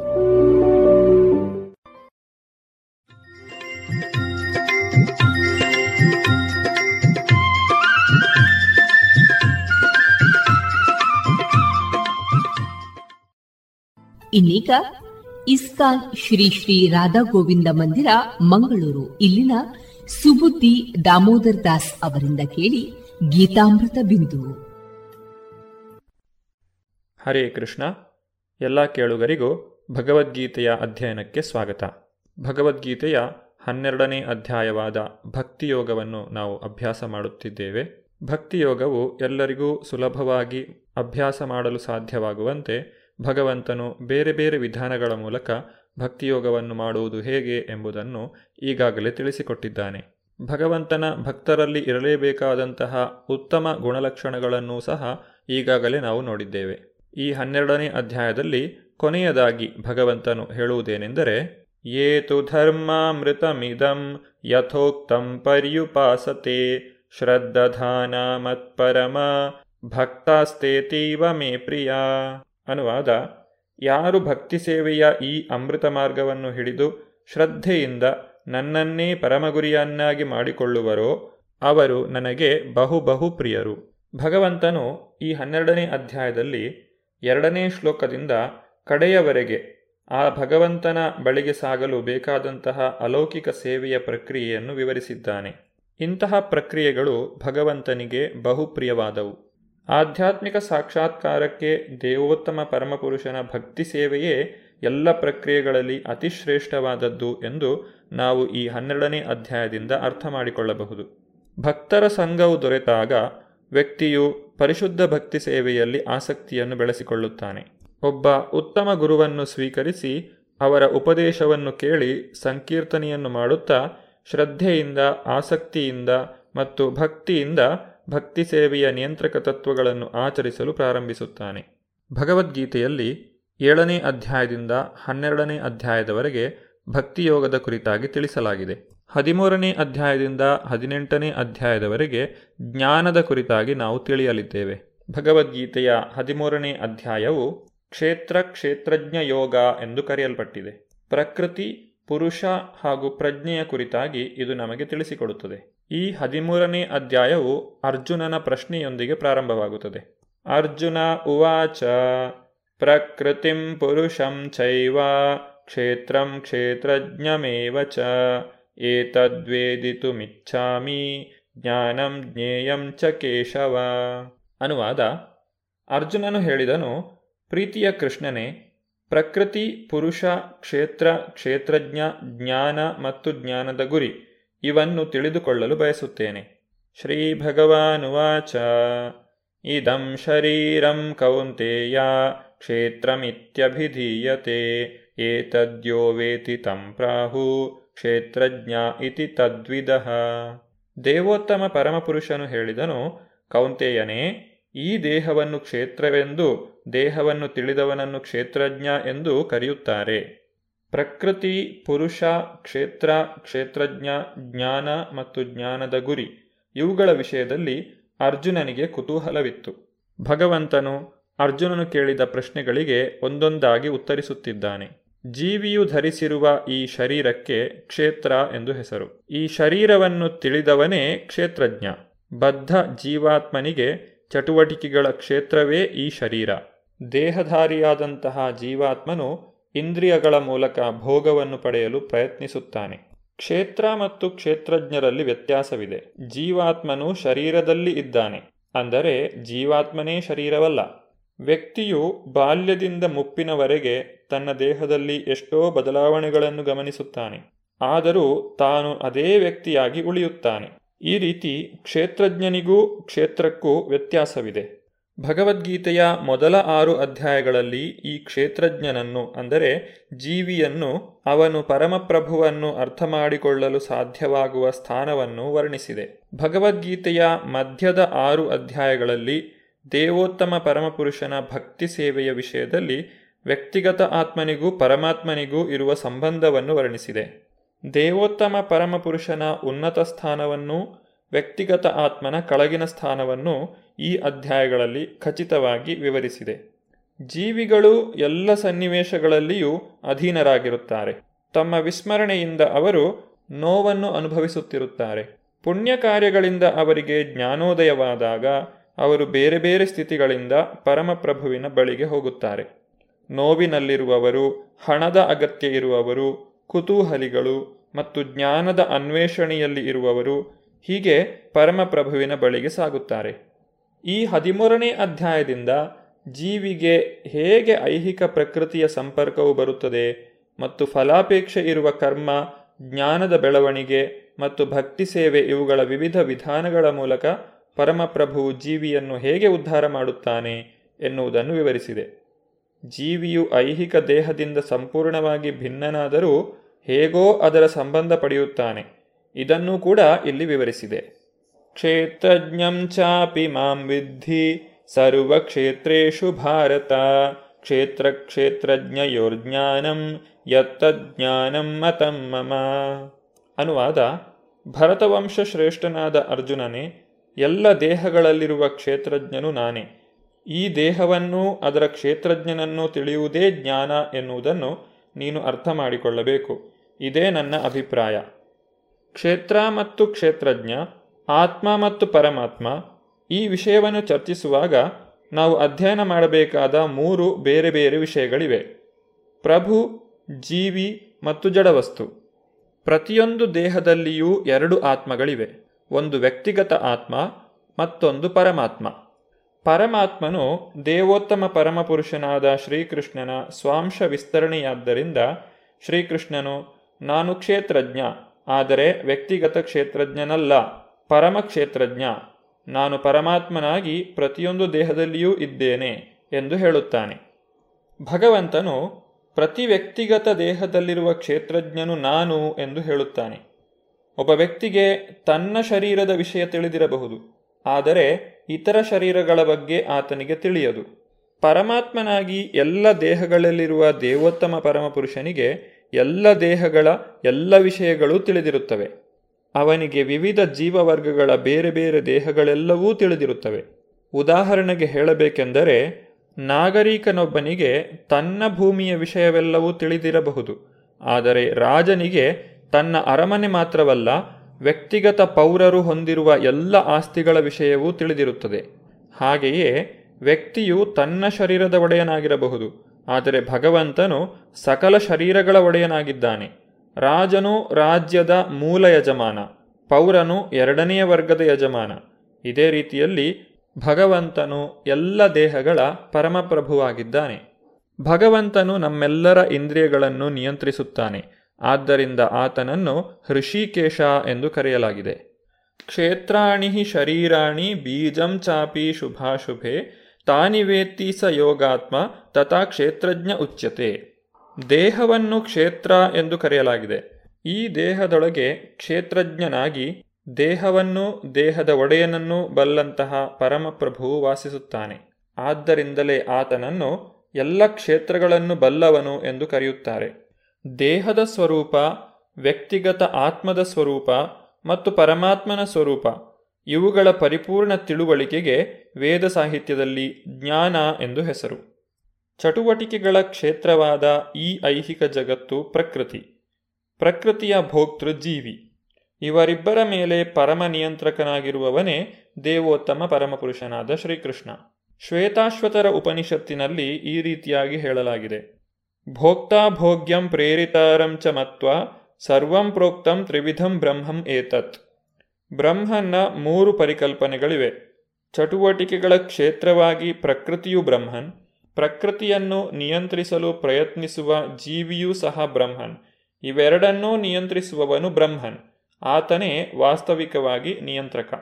ಇನ್ನೀಗ ಇಸ್ಕಾನ್ ಶ್ರೀ ಶ್ರೀ ರಾಧಾ ಗೋವಿಂದ ಮಂದಿರ, ಮಂಗಳೂರು. ಇಲ್ಲಿನ ಸುಬುದ್ದಿ ದಾಮೋದರ್ ದಾಸ್ ಅವರಿಂದ ಕೇಳಿ ಗೀತಾಮೃತ ಬಿಂದು. ಹರೇ ಕೃಷ್ಣ. ಎಲ್ಲ ಕೇಳುಗರಿಗೂ ಭಗವದ್ಗೀತೆಯ ಅಧ್ಯಯನಕ್ಕೆ ಸ್ವಾಗತ. ಭಗವದ್ಗೀತೆಯ ಹನ್ನೆರಡನೇ ಅಧ್ಯಾಯವಾದ ಭಕ್ತಿಯೋಗವನ್ನು ನಾವು ಅಭ್ಯಾಸ ಮಾಡುತ್ತಿದ್ದೇವೆ. ಭಕ್ತಿಯೋಗವು ಎಲ್ಲರಿಗೂ ಸುಲಭವಾಗಿ ಅಭ್ಯಾಸ ಮಾಡಲು ಸಾಧ್ಯವಾಗುವಂತೆ ಭಗವಂತನು ಬೇರೆ ಬೇರೆ ವಿಧಾನಗಳ ಮೂಲಕ ಭಕ್ತಿಯೋಗವನ್ನು ಮಾಡುವುದು ಹೇಗೆ ಎಂಬುದನ್ನು ಈಗಾಗಲೇ ತಿಳಿಸಿಕೊಟ್ಟಿದ್ದಾನೆ. ಭಗವಂತನ ಭಕ್ತರಲ್ಲಿ ಇರಲೇಬೇಕಾದಂತಹ ಉತ್ತಮ ಗುಣಲಕ್ಷಣಗಳನ್ನು ಸಹ ಈಗಾಗಲೇ ನಾವು ನೋಡಿದ್ದೇವೆ. ಈ ಹನ್ನೆರಡನೇ ಅಧ್ಯಾಯದಲ್ಲಿ ಕೊನೆಯದಾಗಿ ಭಗವಂತನು ಹೇಳುವುದೇನೆಂದರೆ ಏತು ಧರ್ಮಾಮೃತಮಿದಂ ಯಥೋಕ್ತಂ ಪರ್ಯುಪಾಸತೆ ಶ್ರದ್ಧಾನ ಮತ್ಪರಮ ಭಕ್ತಾಸ್ತೇತೀವ ಮೇ ಪ್ರಿಯ ಅನುವಾದ, ಯಾರು ಭಕ್ತಿ ಸೇವೆಯ ಈ ಅಮೃತ ಮಾರ್ಗವನ್ನು ಹಿಡಿದು ಶ್ರದ್ಧೆಯಿಂದ ನನ್ನನ್ನೇ ಪರಮಗುರಿಯನ್ನಾಗಿ ಮಾಡಿಕೊಳ್ಳುವರೋ, ಅವರು ನನಗೆ ಬಹು ಬಹು ಪ್ರಿಯರು. ಭಗವಂತನು ಈ ಹನ್ನೆರಡನೇ ಅಧ್ಯಾಯದಲ್ಲಿ ಎರಡನೇ ಶ್ಲೋಕದಿಂದ ಕಡೆಯವರೆಗೆ ಆ ಭಗವಂತನ ಬಳಿಗೆ ಸಾಗಲು ಬೇಕಾದಂತಹ ಅಲೌಕಿಕ ಸೇವೆಯ ಪ್ರಕ್ರಿಯೆಯನ್ನು ವಿವರಿಸಿದ್ದಾನೆ. ಇಂತಹ ಪ್ರಕ್ರಿಯೆಗಳು ಭಗವಂತನಿಗೆ ಬಹುಪ್ರಿಯವಾದವು ಆಧ್ಯಾತ್ಮಿಕ ಸಾಕ್ಷಾತ್ಕಾರಕ್ಕೆ ದೇವೋತ್ತಮ ಪರಮಪುರುಷನ ಭಕ್ತಿ ಸೇವೆಯೇ ಎಲ್ಲ ಪ್ರಕ್ರಿಯೆಗಳಲ್ಲಿ ಅತಿಶ್ರೇಷ್ಠವಾದದ್ದು ಎಂದು ನಾವು ಈ ಹನ್ನೆರಡನೇ ಅಧ್ಯಾಯದಿಂದ ಅರ್ಥ ಮಾಡಿಕೊಳ್ಳಬಹುದು. ಭಕ್ತರ ಸಂಘವು ದೊರೆತಾಗ ವ್ಯಕ್ತಿಯು ಪರಿಶುದ್ಧ ಭಕ್ತಿ ಸೇವೆಯಲ್ಲಿ ಆಸಕ್ತಿಯನ್ನು ಬೆಳೆಸಿಕೊಳ್ಳುತ್ತಾನೆ. ಒಬ್ಬ ಉತ್ತಮ ಗುರುವನ್ನು ಸ್ವೀಕರಿಸಿ ಅವರ ಉಪದೇಶವನ್ನು ಕೇಳಿ ಸಂಕೀರ್ತನೆಯನ್ನು ಮಾಡುತ್ತಾ ಶ್ರದ್ಧೆಯಿಂದ, ಆಸಕ್ತಿಯಿಂದ ಮತ್ತು ಭಕ್ತಿಯಿಂದ ಭಕ್ತಿ ಸೇವೆಯ ನಿಯಂತ್ರಕ ತತ್ವಗಳನ್ನು ಆಚರಿಸಲು ಪ್ರಾರಂಭಿಸುತ್ತಾನೆ. ಭಗವದ್ಗೀತೆಯಲ್ಲಿ ಏಳನೇ ಅಧ್ಯಾಯದಿಂದ ಹನ್ನೆರಡನೇ ಅಧ್ಯಾಯದವರೆಗೆ ಭಕ್ತಿಯೋಗದ ಕುರಿತಾಗಿ ತಿಳಿಸಲಾಗಿದೆ. ಹದಿಮೂರನೇ ಅಧ್ಯಾಯದಿಂದ ಹದಿನೆಂಟನೇ ಅಧ್ಯಾಯದವರೆಗೆ ಜ್ಞಾನದ ಕುರಿತಾಗಿ ನಾವು ತಿಳಿಯಲಿದ್ದೇವೆ. ಭಗವದ್ಗೀತೆಯ ಹದಿಮೂರನೇ ಅಧ್ಯಾಯವು ಕ್ಷೇತ್ರ ಕ್ಷೇತ್ರಜ್ಞ ಯೋಗ ಎಂದು ಕರೆಯಲ್ಪಟ್ಟಿದೆ. ಪ್ರಕೃತಿ, ಪುರುಷ ಹಾಗೂ ಪ್ರಜ್ಞೆಯ ಕುರಿತಾಗಿ ಇದು ನಮಗೆ ತಿಳಿಸಿಕೊಡುತ್ತದೆ. ಈ ಹದಿಮೂರನೇ ಅಧ್ಯಾಯವು ಅರ್ಜುನನ ಪ್ರಶ್ನೆಯೊಂದಿಗೆ ಪ್ರಾರಂಭವಾಗುತ್ತದೆ. ಅರ್ಜುನ ಉವಾಚ, ಪ್ರಕೃತಿಂ ಪುರುಷಂ ಚೈವ, ಕ್ಷೇತ್ರಂ ಕ್ಷೇತ್ರಜ್ಞಮೇವ ಚ, ಏತದ್ವೇದಿತುಮಿಚ್ಛಾಮಿ, ಜ್ಞಾನಂ ಜ್ಞೇಯಂ ಚ ಕೇಶವ. ಅನುವಾದ, ಅರ್ಜುನನು ಹೇಳಿದನು, ಪ್ರೀತಿಯ ಕೃಷ್ಣನೇ, ಪ್ರಕೃತಿ, ಪುರುಷ, ಕ್ಷೇತ್ರ, ಕ್ಷೇತ್ರಜ್ಞ, ಜ್ಞಾನ ಮತ್ತು ಜ್ಞಾನದ ಗುರಿ. ಇವನ್ನು ತಿಳಿದುಕೊಳ್ಳಲು ಬಯಸುತ್ತೇನೆ. ಶ್ರೀ ಭಗವಾನುವಾಚ ಇದಂ ಶರೀರಂ ಕೌಂತೆಯ ಕ್ಷೇತ್ರಮಿತ್ಯಭಿಧೀಯತೆ. ಏತದ್ಯೋ ವೇತಿ ತಂ ಪ್ರಾಹು ಕ್ಷೇತ್ರಜ್ಞ ಇತಿ ತದ್ವಿದಃ. ದೇವೋತ್ತಮ ಪರಮಪುರುಷನು ಹೇಳಿದನು, ಕೌಂತೆಯನೇ, ಈ ದೇಹವನ್ನು ಕ್ಷೇತ್ರವೆಂದು, ದೇಹವನ್ನು ತಿಳಿದವನನ್ನು ಕ್ಷೇತ್ರಜ್ಞ ಎಂದು ಕರೆಯುತ್ತಾರೆ. ಪ್ರಕೃತಿ, ಪುರುಷ, ಕ್ಷೇತ್ರ, ಕ್ಷೇತ್ರಜ್ಞ, ಜ್ಞಾನ ಮತ್ತು ಜ್ಞಾನದ ಗುರಿ. ಇವುಗಳ ವಿಷಯದಲ್ಲಿ ಅರ್ಜುನನಿಗೆ ಕುತೂಹಲವಿತ್ತು. ಭಗವಂತನು ಅರ್ಜುನನು ಕೇಳಿದ ಪ್ರಶ್ನೆಗಳಿಗೆ ಒಂದೊಂದಾಗಿ ಉತ್ತರಿಸುತ್ತಿದ್ದಾನೆ. ಜೀವಿಯು ಧರಿಸಿರುವ ಈ ಶರೀರಕ್ಕೆ ಕ್ಷೇತ್ರ ಎಂದು ಹೆಸರು. ಈ ಶರೀರವನ್ನು ತಿಳಿದವನೇ ಕ್ಷೇತ್ರಜ್ಞ. ಬದ್ಧ ಜೀವಾತ್ಮನಿಗೆ ಚಟುವಟಿಕೆಗಳ ಕ್ಷೇತ್ರವೇ ಈ ಶರೀರ. ದೇಹಧಾರಿಯಾದಂತಹ ಜೀವಾತ್ಮನು ಇಂದ್ರಿಯಗಳ ಮೂಲಕ ಭೋಗವನ್ನು ಪಡೆಯಲು ಪ್ರಯತ್ನಿಸುತ್ತಾನೆ. ಕ್ಷೇತ್ರ ಮತ್ತು ಕ್ಷೇತ್ರಜ್ಞರಲ್ಲಿ ವ್ಯತ್ಯಾಸವಿದೆ. ಜೀವಾತ್ಮನು ಶರೀರದಲ್ಲಿ ಇದ್ದಾನೆ. ಅಂದರೆ ಜೀವಾತ್ಮನೇ ಶರೀರವಲ್ಲ. ವ್ಯಕ್ತಿಯು ಬಾಲ್ಯದಿಂದ ಮುಪ್ಪಿನವರೆಗೆ ತನ್ನ ದೇಹದಲ್ಲಿ ಎಷ್ಟೋ ಬದಲಾವಣೆಗಳನ್ನು ಗಮನಿಸುತ್ತಾನೆ. ಆದರೂ ತಾನು ಅದೇ ವ್ಯಕ್ತಿಯಾಗಿ ಉಳಿಯುತ್ತಾನೆ. ಈ ರೀತಿ ಕ್ಷೇತ್ರಜ್ಞನಿಗೂ ಕ್ಷೇತ್ರಕ್ಕೂ ವ್ಯತ್ಯಾಸವಿದೆ. ಭಗವದ್ಗೀತೆಯ ಮೊದಲ ಆರು ಅಧ್ಯಾಯಗಳಲ್ಲಿ ಈ ಕ್ಷೇತ್ರಜ್ಞನನ್ನು, ಅಂದರೆ ಜೀವಿಯನ್ನು, ಅವನು ಪರಮಪ್ರಭುವನ್ನು ಅರ್ಥ ಮಾಡಿಕೊಳ್ಳಲು ಸಾಧ್ಯವಾಗುವ ಸ್ಥಾನವನ್ನು ವರ್ಣಿಸಿದೆ. ಭಗವದ್ಗೀತೆಯ ಮಧ್ಯದ ಆರು ಅಧ್ಯಾಯಗಳಲ್ಲಿ ದೇವೋತ್ತಮ ಪರಮಪುರುಷನ ಭಕ್ತಿ ಸೇವೆಯ ವಿಷಯದಲ್ಲಿ ವ್ಯಕ್ತಿಗತ ಆತ್ಮನಿಗೂ ಪರಮಾತ್ಮನಿಗೂ ಇರುವ ಸಂಬಂಧವನ್ನು ವರ್ಣಿಸಿದೆ. ದೇವೋತ್ತಮ ಪರಮಪುರುಷನ ಉನ್ನತ ಸ್ಥಾನವನ್ನು ವ್ಯಕ್ತಿಗತ ಆತ್ಮನ ಕಳಗಿನ ಸ್ಥಾನವನ್ನು ಈ ಅಧ್ಯಾಯಗಳಲ್ಲಿ ಖಚಿತವಾಗಿ ವಿವರಿಸಿದೆ. ಜೀವಿಗಳು ಎಲ್ಲ ಸನ್ನಿವೇಶಗಳಲ್ಲಿಯೂ ಅಧೀನರಾಗಿರುತ್ತಾರೆ. ತಮ್ಮ ವಿಸ್ಮರಣೆಯಿಂದ ಅವರು ನೋವನ್ನು ಅನುಭವಿಸುತ್ತಿರುತ್ತಾರೆ. ಪುಣ್ಯ ಕಾರ್ಯಗಳಿಂದ ಅವರಿಗೆ ಜ್ಞಾನೋದಯವಾದಾಗ ಅವರು ಬೇರೆ ಬೇರೆ ಸ್ಥಿತಿಗಳಿಂದ ಪರಮಪ್ರಭುವಿನ ಬಳಿಗೆ ಹೋಗುತ್ತಾರೆ. ನೋವಿನಲ್ಲಿರುವವರು, ಹಣದ ಅಗತ್ಯ ಇರುವವರು, ಕುತೂಹಲಿಗಳು ಮತ್ತು ಜ್ಞಾನದ ಅನ್ವೇಷಣೆಯಲ್ಲಿ ಇರುವವರು ಹೀಗೆ ಪರಮಪ್ರಭುವಿನ ಬಳಿಗೆ ಸಾಗುತ್ತಾರೆ. ಈ ಹದಿಮೂರನೇ ಅಧ್ಯಾಯದಿಂದ ಜೀವಿಗೆ ಹೇಗೆ ಐಹಿಕ ಪ್ರಕೃತಿಯ ಸಂಪರ್ಕವು ಬರುತ್ತದೆ ಮತ್ತು ಫಲಾಪೇಕ್ಷೆ ಇರುವ ಕರ್ಮ, ಜ್ಞಾನದ ಬೆಳವಣಿಗೆ ಮತ್ತು ಭಕ್ತಿ ಸೇವೆ ಇವುಗಳ ವಿವಿಧ ವಿಧಾನಗಳ ಮೂಲಕ ಪರಮಪ್ರಭು ಜೀವಿಯನ್ನು ಹೇಗೆ ಉದ್ಧಾರ ಮಾಡುತ್ತಾನೆ ಎನ್ನುವುದನ್ನು ವಿವರಿಸಿದೆ. ಜೀವಿಯು ಐಹಿಕ ದೇಹದಿಂದ ಸಂಪೂರ್ಣವಾಗಿ ಭಿನ್ನನಾದರೂ ಹೇಗೋ ಅದರ ಸಂಬಂಧ ಪಡೆಯುತ್ತಾನೆ. ಇದನ್ನೂ ಕೂಡ ಇಲ್ಲಿ ವಿವರಿಸಿದೆ. ಕ್ಷೇತ್ರಜ್ಞಂ ಚಾಪಿ ಮಾಂ ವಿದ್ಧಿ ಸರ್ವಕ್ಷೇತ್ರೇಷು ಭಾರತ. ಕ್ಷೇತ್ರ ಕ್ಷೇತ್ರಜ್ಞಯೋರ್ಜ್ಞಾನಂ ಯತ್ತಜ್ಞಾನಂ ಮತಂ ಮಮ. ಅನುವಾದ ಭರತವಂಶ ಶ್ರೇಷ್ಠನಾದ ಅರ್ಜುನನೇ, ಎಲ್ಲ ದೇಹಗಳಲ್ಲಿರುವ ಕ್ಷೇತ್ರಜ್ಞನು ನಾನೇ. ಈ ದೇಹವನ್ನು ಅದರ ಕ್ಷೇತ್ರಜ್ಞನನ್ನು ತಿಳಿಯುವುದೇ ಜ್ಞಾನ ಎನ್ನುವುದನ್ನು ನೀನು ಅರ್ಥ ಮಾಡಿಕೊಳ್ಳಬೇಕು. ಇದೇ ನನ್ನ ಅಭಿಪ್ರಾಯ. ಕ್ಷೇತ್ರ ಮತ್ತು ಕ್ಷೇತ್ರಜ್ಞ, ಆತ್ಮ ಮತ್ತು ಪರಮಾತ್ಮ ಈ ವಿಷಯವನ್ನು ಚರ್ಚಿಸುವಾಗ ನಾವು ಅಧ್ಯಯನ ಮಾಡಬೇಕಾದ ಮೂರು ಬೇರೆ ಬೇರೆ ವಿಷಯಗಳಿವೆ. ಪ್ರಭು, ಜೀವಿ ಮತ್ತು ಜಡವಸ್ತು. ಪ್ರತಿಯೊಂದು ದೇಹದಲ್ಲಿಯೂ ಎರಡು ಆತ್ಮಗಳಿವೆ. ಒಂದು ವ್ಯಕ್ತಿಗತ ಆತ್ಮ, ಮತ್ತೊಂದು ಪರಮಾತ್ಮ. ಪರಮಾತ್ಮನು ದೇವೋತ್ತಮ ಪರಮಪುರುಷನಾದ ಶ್ರೀಕೃಷ್ಣನ ಸ್ವಾಂಶ ವಿಸ್ತರಣೆಯಾದ್ದರಿಂದ ಶ್ರೀಕೃಷ್ಣನು, ನಾನು ಕ್ಷೇತ್ರಜ್ಞ ಆದರೆ ವ್ಯಕ್ತಿಗತ ಕ್ಷೇತ್ರಜ್ಞನಲ್ಲ ಪರಮ ಕ್ಷೇತ್ರಜ್ಞ ನಾನು ಪರಮಾತ್ಮನಾಗಿ ಪ್ರತಿಯೊಂದು ದೇಹದಲ್ಲಿಯೂ ಇದ್ದೇನೆ ಎಂದು ಹೇಳುತ್ತಾನೆ. ಭಗವಂತನು ಪ್ರತಿ ವ್ಯಕ್ತಿಗತ ದೇಹದಲ್ಲಿರುವ ಕ್ಷೇತ್ರಜ್ಞನು ನಾನು ಎಂದು ಹೇಳುತ್ತಾನೆ. ಒಬ್ಬ ವ್ಯಕ್ತಿಗೆ ತನ್ನ ಶರೀರದ ವಿಷಯ ತಿಳಿದಿರಬಹುದು, ಆದರೆ ಇತರ ಶರೀರಗಳ ಬಗ್ಗೆ ಆತನಿಗೆ ತಿಳಿಯದು. ಪರಮಾತ್ಮನಾಗಿ ಎಲ್ಲ ದೇಹಗಳಲ್ಲಿರುವ ದೇವೋತ್ತಮ ಪರಮಪುರುಷನಿಗೆ ಎಲ್ಲ ದೇಹಗಳ ಎಲ್ಲ ವಿಷಯಗಳು ತಿಳಿದಿರುತ್ತವೆ. ಅವನಿಗೆ ವಿವಿಧ ಜೀವವರ್ಗಗಳ ಬೇರೆ ಬೇರೆ ದೇಹಗಳೆಲ್ಲವೂ ತಿಳಿದಿರುತ್ತವೆ. ಉದಾಹರಣೆಗೆ ಹೇಳಬೇಕೆಂದರೆ, ನಾಗರಿಕನೊಬ್ಬನಿಗೆ ತನ್ನ ಭೂಮಿಯ ವಿಷಯವೆಲ್ಲವೂ ತಿಳಿದಿರಬಹುದು. ಆದರೆ ರಾಜನಿಗೆ ತನ್ನ ಅರಮನೆ ಮಾತ್ರವಲ್ಲ, ವ್ಯಕ್ತಿಗತ ಪೌರರು ಹೊಂದಿರುವ ಎಲ್ಲ ಆಸ್ತಿಗಳ ವಿಷಯವೂ ತಿಳಿದಿರುತ್ತದೆ. ಹಾಗೆಯೇ ವ್ಯಕ್ತಿಯು ತನ್ನ ಶರೀರದ ಒಡೆಯನಾಗಿರಬಹುದು. ಆದರೆ ಭಗವಂತನು ಸಕಲ ಶರೀರಗಳ ಒಡೆಯನಾಗಿದ್ದಾನೆ. ರಾಜನು ರಾಜ್ಯದ ಮೂಲ ಯಜಮಾನ, ಪೌರನು ಎರಡನೆಯ ವರ್ಗದ ಯಜಮಾನ. ಇದೇ ರೀತಿಯಲ್ಲಿ ಭಗವಂತನು ಎಲ್ಲ ದೇಹಗಳ ಪರಮಪ್ರಭುವಾಗಿದ್ದಾನೆ. ಭಗವಂತನು ನಮ್ಮೆಲ್ಲರ ಇಂದ್ರಿಯಗಳನ್ನು ನಿಯಂತ್ರಿಸುತ್ತಾನೆ. ಆದ್ದರಿಂದ ಆತನನ್ನು ಹೃಷಿಕೇಶ ಎಂದು ಕರೆಯಲಾಗಿದೆ. ಕ್ಷೇತ್ರಾಣಿ ಶರೀರಾಣಿ ಬೀಜಂ ಚಾಪಿ ಶುಭಾಶುಭೆ ತಾನಿ ವೇತ್ತಿ ಸ ಯೋಗಾತ್ಮ ತಥಾ ಕ್ಷೇತ್ರಜ್ಞ ಉಚ್ಯತೆ. ದೇಹವನ್ನು ಕ್ಷೇತ್ರ ಎಂದು ಕರೆಯಲಾಗಿದೆ. ಈ ದೇಹದೊಳಗೆ ಕ್ಷೇತ್ರಜ್ಞನಾಗಿ ದೇಹವನ್ನು, ದೇಹದ ಒಡೆಯನನ್ನು ಬಲ್ಲಂತಹ ಪರಮಪ್ರಭು ವಾಸಿಸುತ್ತಾನೆ. ಆದ್ದರಿಂದಲೇ ಆತನನ್ನು ಎಲ್ಲ ಕ್ಷೇತ್ರಗಳನ್ನು ಬಲ್ಲವನು ಎಂದು ಕರೆಯುತ್ತಾರೆ. ದೇಹದ ಸ್ವರೂಪ, ವ್ಯಕ್ತಿಗತ ಆತ್ಮದ ಸ್ವರೂಪ ಮತ್ತು ಪರಮಾತ್ಮನ ಸ್ವರೂಪ. ಇವುಗಳ ಪರಿಪೂರ್ಣ ತಿಳುವಳಿಕೆಗೆ ವೇದ ಸಾಹಿತ್ಯದಲ್ಲಿ ಜ್ಞಾನ ಎಂದು ಹೆಸರು. ಚಟುವಟಿಕೆಗಳ ಕ್ಷೇತ್ರವಾದ ಈ ಐಹಿಕ ಜಗತ್ತು ಪ್ರಕೃತಿ. ಪ್ರಕೃತಿಯ ಭೋಕ್ತೃ ಜೀವಿ ಇವರಿಬ್ಬರ ಮೇಲೆ ಪರಮ ನಿಯಂತ್ರಕನಾಗಿರುವವನೇ ದೇವೋತ್ತಮ ಪರಮಪುರುಷನಾದ ಶ್ರೀಕೃಷ್ಣ. ಶ್ವೇತಾಶ್ವತರ ಉಪನಿಷತ್ತಿನಲ್ಲಿ ಈ ರೀತಿಯಾಗಿ ಹೇಳಲಾಗಿದೆ. ಭೋಕ್ತಾ ಭೋಗ್ಯಂ ಪ್ರೇರಿತಾರಂ ಚ ಮತ್ವ ಸರ್ವಂ ಪ್ರೋಕ್ತಂ ತ್ರಿವಿಧಂ ಬ್ರಹ್ಮಂ ಏತತ್. ಬ್ರಹ್ಮನ್ನ ಮೂರು ಪರಿಕಲ್ಪನೆಗಳಿವೆ. ಚಟುವಟಿಕೆಗಳ ಕ್ಷೇತ್ರವಾಗಿ ಪ್ರಕೃತಿಯು ಬ್ರಹ್ಮನ್, ಪ್ರಕೃತಿಯನ್ನು ನಿಯಂತ್ರಿಸಲು ಪ್ರಯತ್ನಿಸುವ ಜೀವಿಯೂ ಸಹ ಬ್ರಹ್ಮನ್, ಇವೆರಡನ್ನೂ ನಿಯಂತ್ರಿಸುವವನು ಬ್ರಹ್ಮನ್, ಆತನೇ ವಾಸ್ತವಿಕವಾಗಿ ನಿಯಂತ್ರಕ.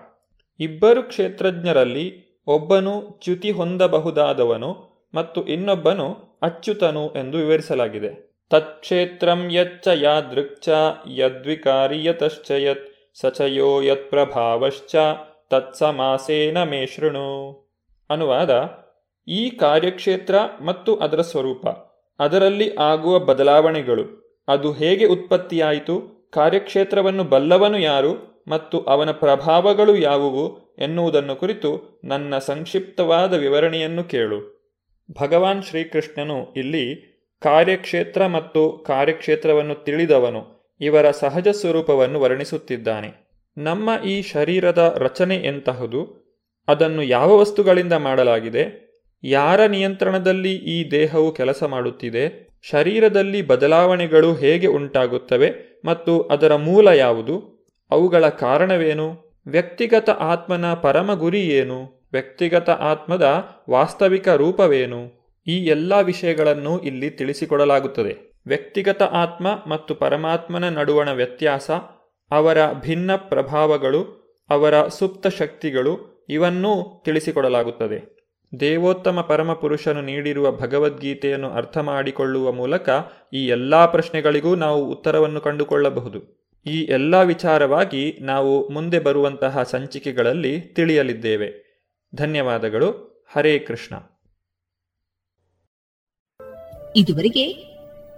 ಇಬ್ಬರು ಕ್ಷೇತ್ರಜ್ಞರಲ್ಲಿ ಒಬ್ಬನು ಚ್ಯುತಿ ಹೊಂದಬಹುದಾದವನು ಮತ್ತು ಇನ್ನೊಬ್ಬನು ಅಚ್ಯುತನು ಎಂದು ವಿವರಿಸಲಾಗಿದೆ. ತತ್ಕ್ಷೇತ್ರಂ ಯಚ್ಚ ಯಾದೃಕ್ಚ ಯದ್ವಿಕಾರಿ ಯತಶ್ಚ ಯತ್ ಸಚಯೋ ಯತ್ ಪ್ರಭಾವಶ್ಚ ತತ್ಸಮಾಸೇನ ಮೇ ಶೃಣು ಅನುವಾದ ಈ ಕಾರ್ಯಕ್ಷೇತ್ರ ಮತ್ತು ಅದರ ಸ್ವರೂಪ, ಅದರಲ್ಲಿ ಆಗುವ ಬದಲಾವಣೆಗಳು, ಅದು ಹೇಗೆ ಉತ್ಪತ್ತಿಯಾಯಿತು, ಕಾರ್ಯಕ್ಷೇತ್ರವನ್ನು ಬಲ್ಲವನು ಯಾರು ಮತ್ತು ಅವನ ಪ್ರಭಾವಗಳು ಯಾವುವು ಎನ್ನುವುದನ್ನು ಕುರಿತು ನನ್ನ ಸಂಕ್ಷಿಪ್ತವಾದ ವಿವರಣೆಯನ್ನು ಕೇಳು. ಭಗವಾನ್ ಶ್ರೀಕೃಷ್ಣನು ಇಲ್ಲಿ ಕಾರ್ಯಕ್ಷೇತ್ರ ಮತ್ತು ಕಾರ್ಯಕ್ಷೇತ್ರವನ್ನು ತಿಳಿದವನು. ಇವರ ಸಹಜ ಸ್ವರೂಪವನ್ನು ವರ್ಣಿಸುತ್ತಿದ್ದಾನೆ. ನಮ್ಮ ಈ ಶರೀರದ ರಚನೆ ಎಂತಹುದು? ಅದನ್ನು ಯಾವ ವಸ್ತುಗಳಿಂದ ಮಾಡಲಾಗಿದೆ? ಯಾರ ನಿಯಂತ್ರಣದಲ್ಲಿ ಈ ದೇಹವು ಕೆಲಸ ಮಾಡುತ್ತಿದೆ? ಶರೀರದಲ್ಲಿ ಬದಲಾವಣೆಗಳು ಹೇಗೆ ಉಂಟಾಗುತ್ತವೆ ಮತ್ತು ಅದರ ಮೂಲ ಯಾವುದು? ಅವುಗಳ ಕಾರಣವೇನು? ವ್ಯಕ್ತಿಗತ ಆತ್ಮನ ಪರಮ ಗುರಿ ಏನು? ವ್ಯಕ್ತಿಗತ ಆತ್ಮದ ವಾಸ್ತವಿಕ ರೂಪವೇನು? ಈ ಎಲ್ಲ ವಿಷಯಗಳನ್ನು ಇಲ್ಲಿ ತಿಳಿಸಿಕೊಡಲಾಗುತ್ತದೆ. ವ್ಯಕ್ತಿಗತ ಆತ್ಮ ಮತ್ತು ಪರಮಾತ್ಮನ ನಡುವಣ ವ್ಯತ್ಯಾಸ, ಅವರ ಭಿನ್ನ ಪ್ರಭಾವಗಳು, ಅವರ ಸುಪ್ತ ಶಕ್ತಿಗಳು ಇವನ್ನೂ ತಿಳಿಸಿಕೊಡಲಾಗುತ್ತದೆ. ದೇವೋತ್ತಮ ಪರಮಪುರುಷನು ನೀಡಿರುವ ಭಗವದ್ಗೀತೆಯನ್ನು ಅರ್ಥ ಮಾಡಿಕೊಳ್ಳುವ ಮೂಲಕ ಈ ಎಲ್ಲ ಪ್ರಶ್ನೆಗಳಿಗೂ ನಾವು ಉತ್ತರವನ್ನು ಕಂಡುಕೊಳ್ಳಬಹುದು. ಈ ಎಲ್ಲ ವಿಚಾರವಾಗಿ ನಾವು ಮುಂದೆ ಬರುವಂತಹ ಸಂಚಿಕೆಗಳಲ್ಲಿ ತಿಳಿಯಲಿದ್ದೇವೆ. ಧನ್ಯವಾದಗಳು. ಹರೇ ಕೃಷ್ಣ. ಇದುವರೆಗೆ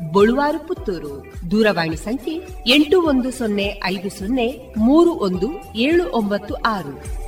ಬಳುವಾರು ಪುತ್ತೂರು ದೂರವಾಣಿ ಸಂಖ್ಯೆ ಎಂಟು ಒಂದು ಸೊನ್ನೆ ಐದು ಸೊನ್ನೆ ಮೂರು ಒಂದು ಏಳು ಒಂಬತ್ತು ಆರು.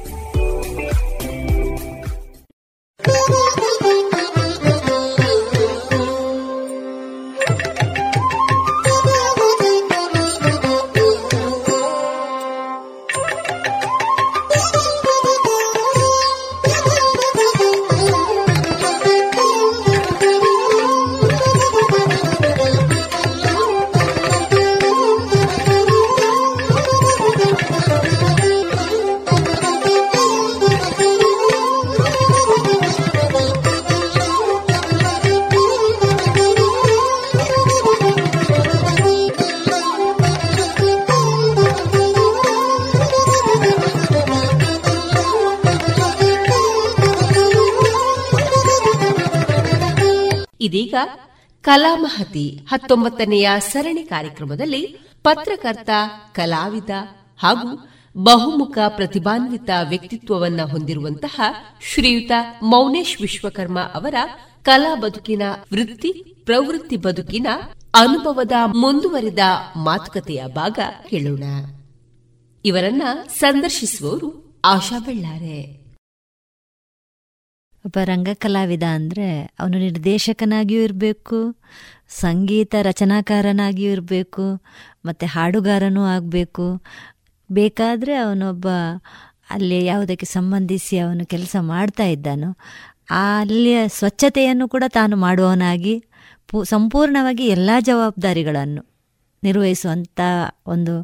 ಕಲಾಮಹತಿ ಹತ್ತೊಂಬತ್ತನೆಯ ಸರಣಿ ಕಾರ್ಯಕ್ರಮದಲ್ಲಿ ಪತ್ರಕರ್ತ, ಕಲಾವಿದ ಹಾಗೂ ಬಹುಮುಖ ಪ್ರತಿಭಾನ್ವಿತ ವ್ಯಕ್ತಿತ್ವವನ್ನ ಹೊಂದಿರುವಂತಹ ಶ್ರೀಯುತ ಮೌನೇಶ್ ವಿಶ್ವಕರ್ಮ ಅವರ ಕಲಾ ಬದುಕಿನ ವೃತ್ತಿ, ಪ್ರವೃತ್ತಿ ಬದುಕಿನ ಅನುಭವದ ಮುಂದುವರಿದ ಮಾತುಕತೆಯ ಭಾಗ ಕೇಳೋಣ. ಇವರನ್ನ ಸಂದರ್ಶಿಸುವವರು ಆಶಾ ಬೆಳ್ಳಾರೆ. ಒಬ್ಬ ರಂಗ ಕಲಾವಿದ ಅಂದರೆ ಅವನು ನಿರ್ದೇಶಕನಾಗಿಯೂ ಇರಬೇಕು, ಸಂಗೀತ ರಚನಾಕಾರನಾಗಿಯೂ ಇರಬೇಕು, ಮತ್ತು ಹಾಡುಗಾರನೂ ಆಗಬೇಕು. ಬೇಕಾದರೆ ಅವನೊಬ್ಬ ಅಲ್ಲಿ ಯಾವುದಕ್ಕೆ ಸಂಬಂಧಿಸಿ ಅವನು ಕೆಲಸ ಮಾಡ್ತಾ ಇದ್ದಾನೋ, ಅಲ್ಲಿಯ ಸ್ವಚ್ಛತೆಯನ್ನು ಕೂಡ ತಾನು ಮಾಡುವವನಾಗಿ, ಪೂ, ಸಂಪೂರ್ಣವಾಗಿ ಎಲ್ಲ ಜವಾಬ್ದಾರಿಗಳನ್ನು ನಿರ್ವಹಿಸುವಂಥ ಒಂದು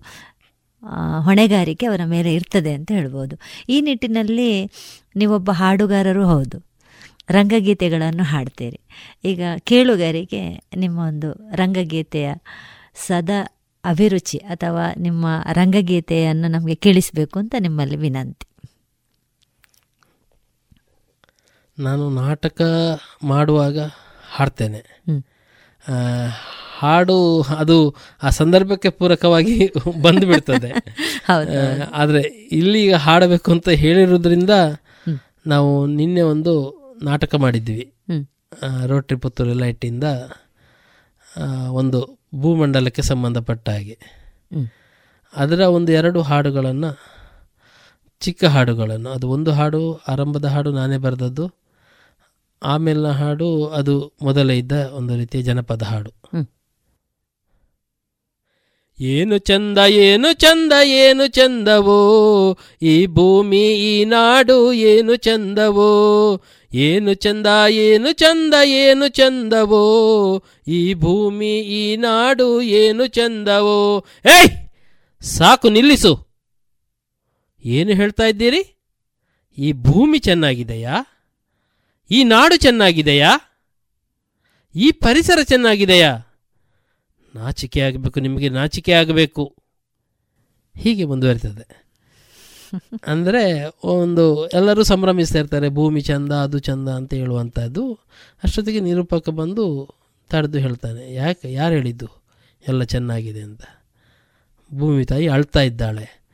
ಹೊಣೆಗಾರಿಕೆ ಅವರ ಮೇಲೆ ಇರ್ತದೆ ಅಂತ ಹೇಳ್ಬೋದು. ಈ ನಿಟ್ಟಿನಲ್ಲಿ ನೀವೊಬ್ಬ ಹಾಡುಗಾರರು ಹೌದು. ರಂಗಗೀತೆಗಳನ್ನು ಹಾಡ್ತೀರಿ. ಈಗ ಕೇಳುಗರಿಗೆ ನಿಮ್ಮ ಒಂದು ರಂಗಗೀತೆಯ ಸದಾ ಅಭಿರುಚಿ ಅಥವಾ ನಿಮ್ಮ ರಂಗಗೀತೆಯನ್ನು ನಮಗೆ ಕೇಳಿಸಬೇಕು ಅಂತ ನಿಮ್ಮಲ್ಲಿ ವಿನಂತಿ. ನಾನು ನಾಟಕ ಮಾಡುವಾಗ ಹಾಡ್ತೇನೆ. ಹಾಡು ಅದು ಆ ಸಂದರ್ಭಕ್ಕೆ ಪೂರಕವಾಗಿ ಬಂದು ಬಿಡ್ತದೆ <laughs> ಹೌದು. ಆ, ಇಲ್ಲಿ ಈಗ ಹಾಡಬೇಕು ಅಂತ ಹೇಳಿರೋದ್ರಿಂದ ನಾವು ನಿನ್ನೆ ಒಂದು ನಾಟಕ ಮಾಡಿದ್ವಿ. ರೋಟ್ರಿ ಪುತ್ತೂರು ಲೈಟಿಂದ ಒಂದು ಭೂಮಂಡಲಕ್ಕೆ ಸಂಬಂಧಪಟ್ಟ ಹಾಗೆ. ಅದರ ಒಂದು ಎರಡು ಹಾಡುಗಳನ್ನು ಚಿಕ್ಕ ಹಾಡುಗಳನ್ನು ಅದು ಒಂದು ಹಾಡು ಆರಂಭದ ಹಾಡು ನಾನೇ ಬರೆದದ್ದು ಆಮೇಲಿನ ಹಾಡು ಅದು ಮೊದಲೇ ಇದ್ದ ಒಂದು ರೀತಿಯ ಜನಪದ ಹಾಡು. ಏನು ಚಂದ ಏನು ಚಂದ, ಏನು ಚಂದವೋ? ಈ ಭೂಮಿ, ಈ ನಾಡು ಏನು ಚಂದವೋ? ಏನು ಚಂದ ಏನು ಚಂದ, ಏನು ಚಂದವೋ? ಈ ಭೂಮಿ, ಈ ನಾಡು ಏನು ಚಂದವೋ? ಏಯ್! ಸಾಕು, ನಿಲ್ಲಿಸು. ಏನು ಹೇಳ್ತಾ ಇದ್ದೀರಿ? ಈ ಭೂಮಿ ಚೆನ್ನಾಗಿದೆಯಾ? ಈ ನಾಡು ಚೆನ್ನಾಗಿದೆಯಾ? ಈ ಪರಿಸರ ಚೆನ್ನಾಗಿದೆಯಾ? ನಾಚಿಕೆ ಆಗಬೇಕು ನಿಮಗೆ ನಾಚಿಕೆ ಆಗಬೇಕು. ಹೀಗೆ ಮುಂದುವರಿತದೆ. <laughs> ಅಂದರೆ ಒಂದು ಎಲ್ಲರೂ ಸಂಭ್ರಮಿಸ್ತಾ ಇರ್ತಾರೆ ಭೂಮಿ ಚಂದ ಅದು ಚಂದ ಅಂತ ಹೇಳುವಂಥದ್ದು ಅಷ್ಟೊತ್ತಿಗೆ ನಿರೂಪಕ ಬಂದು ತಡೆದು ಹೇಳ್ತಾನೆ ಯಾಕೆ ಯಾರು ಹೇಳಿದ್ದು? ಎಲ್ಲ ಚೆನ್ನಾಗಿದೆ ಅಂತ. ಭೂಮಿ ತಾಯಿ ಅಳ್ತಾ ಇದ್ದಾಳೆ.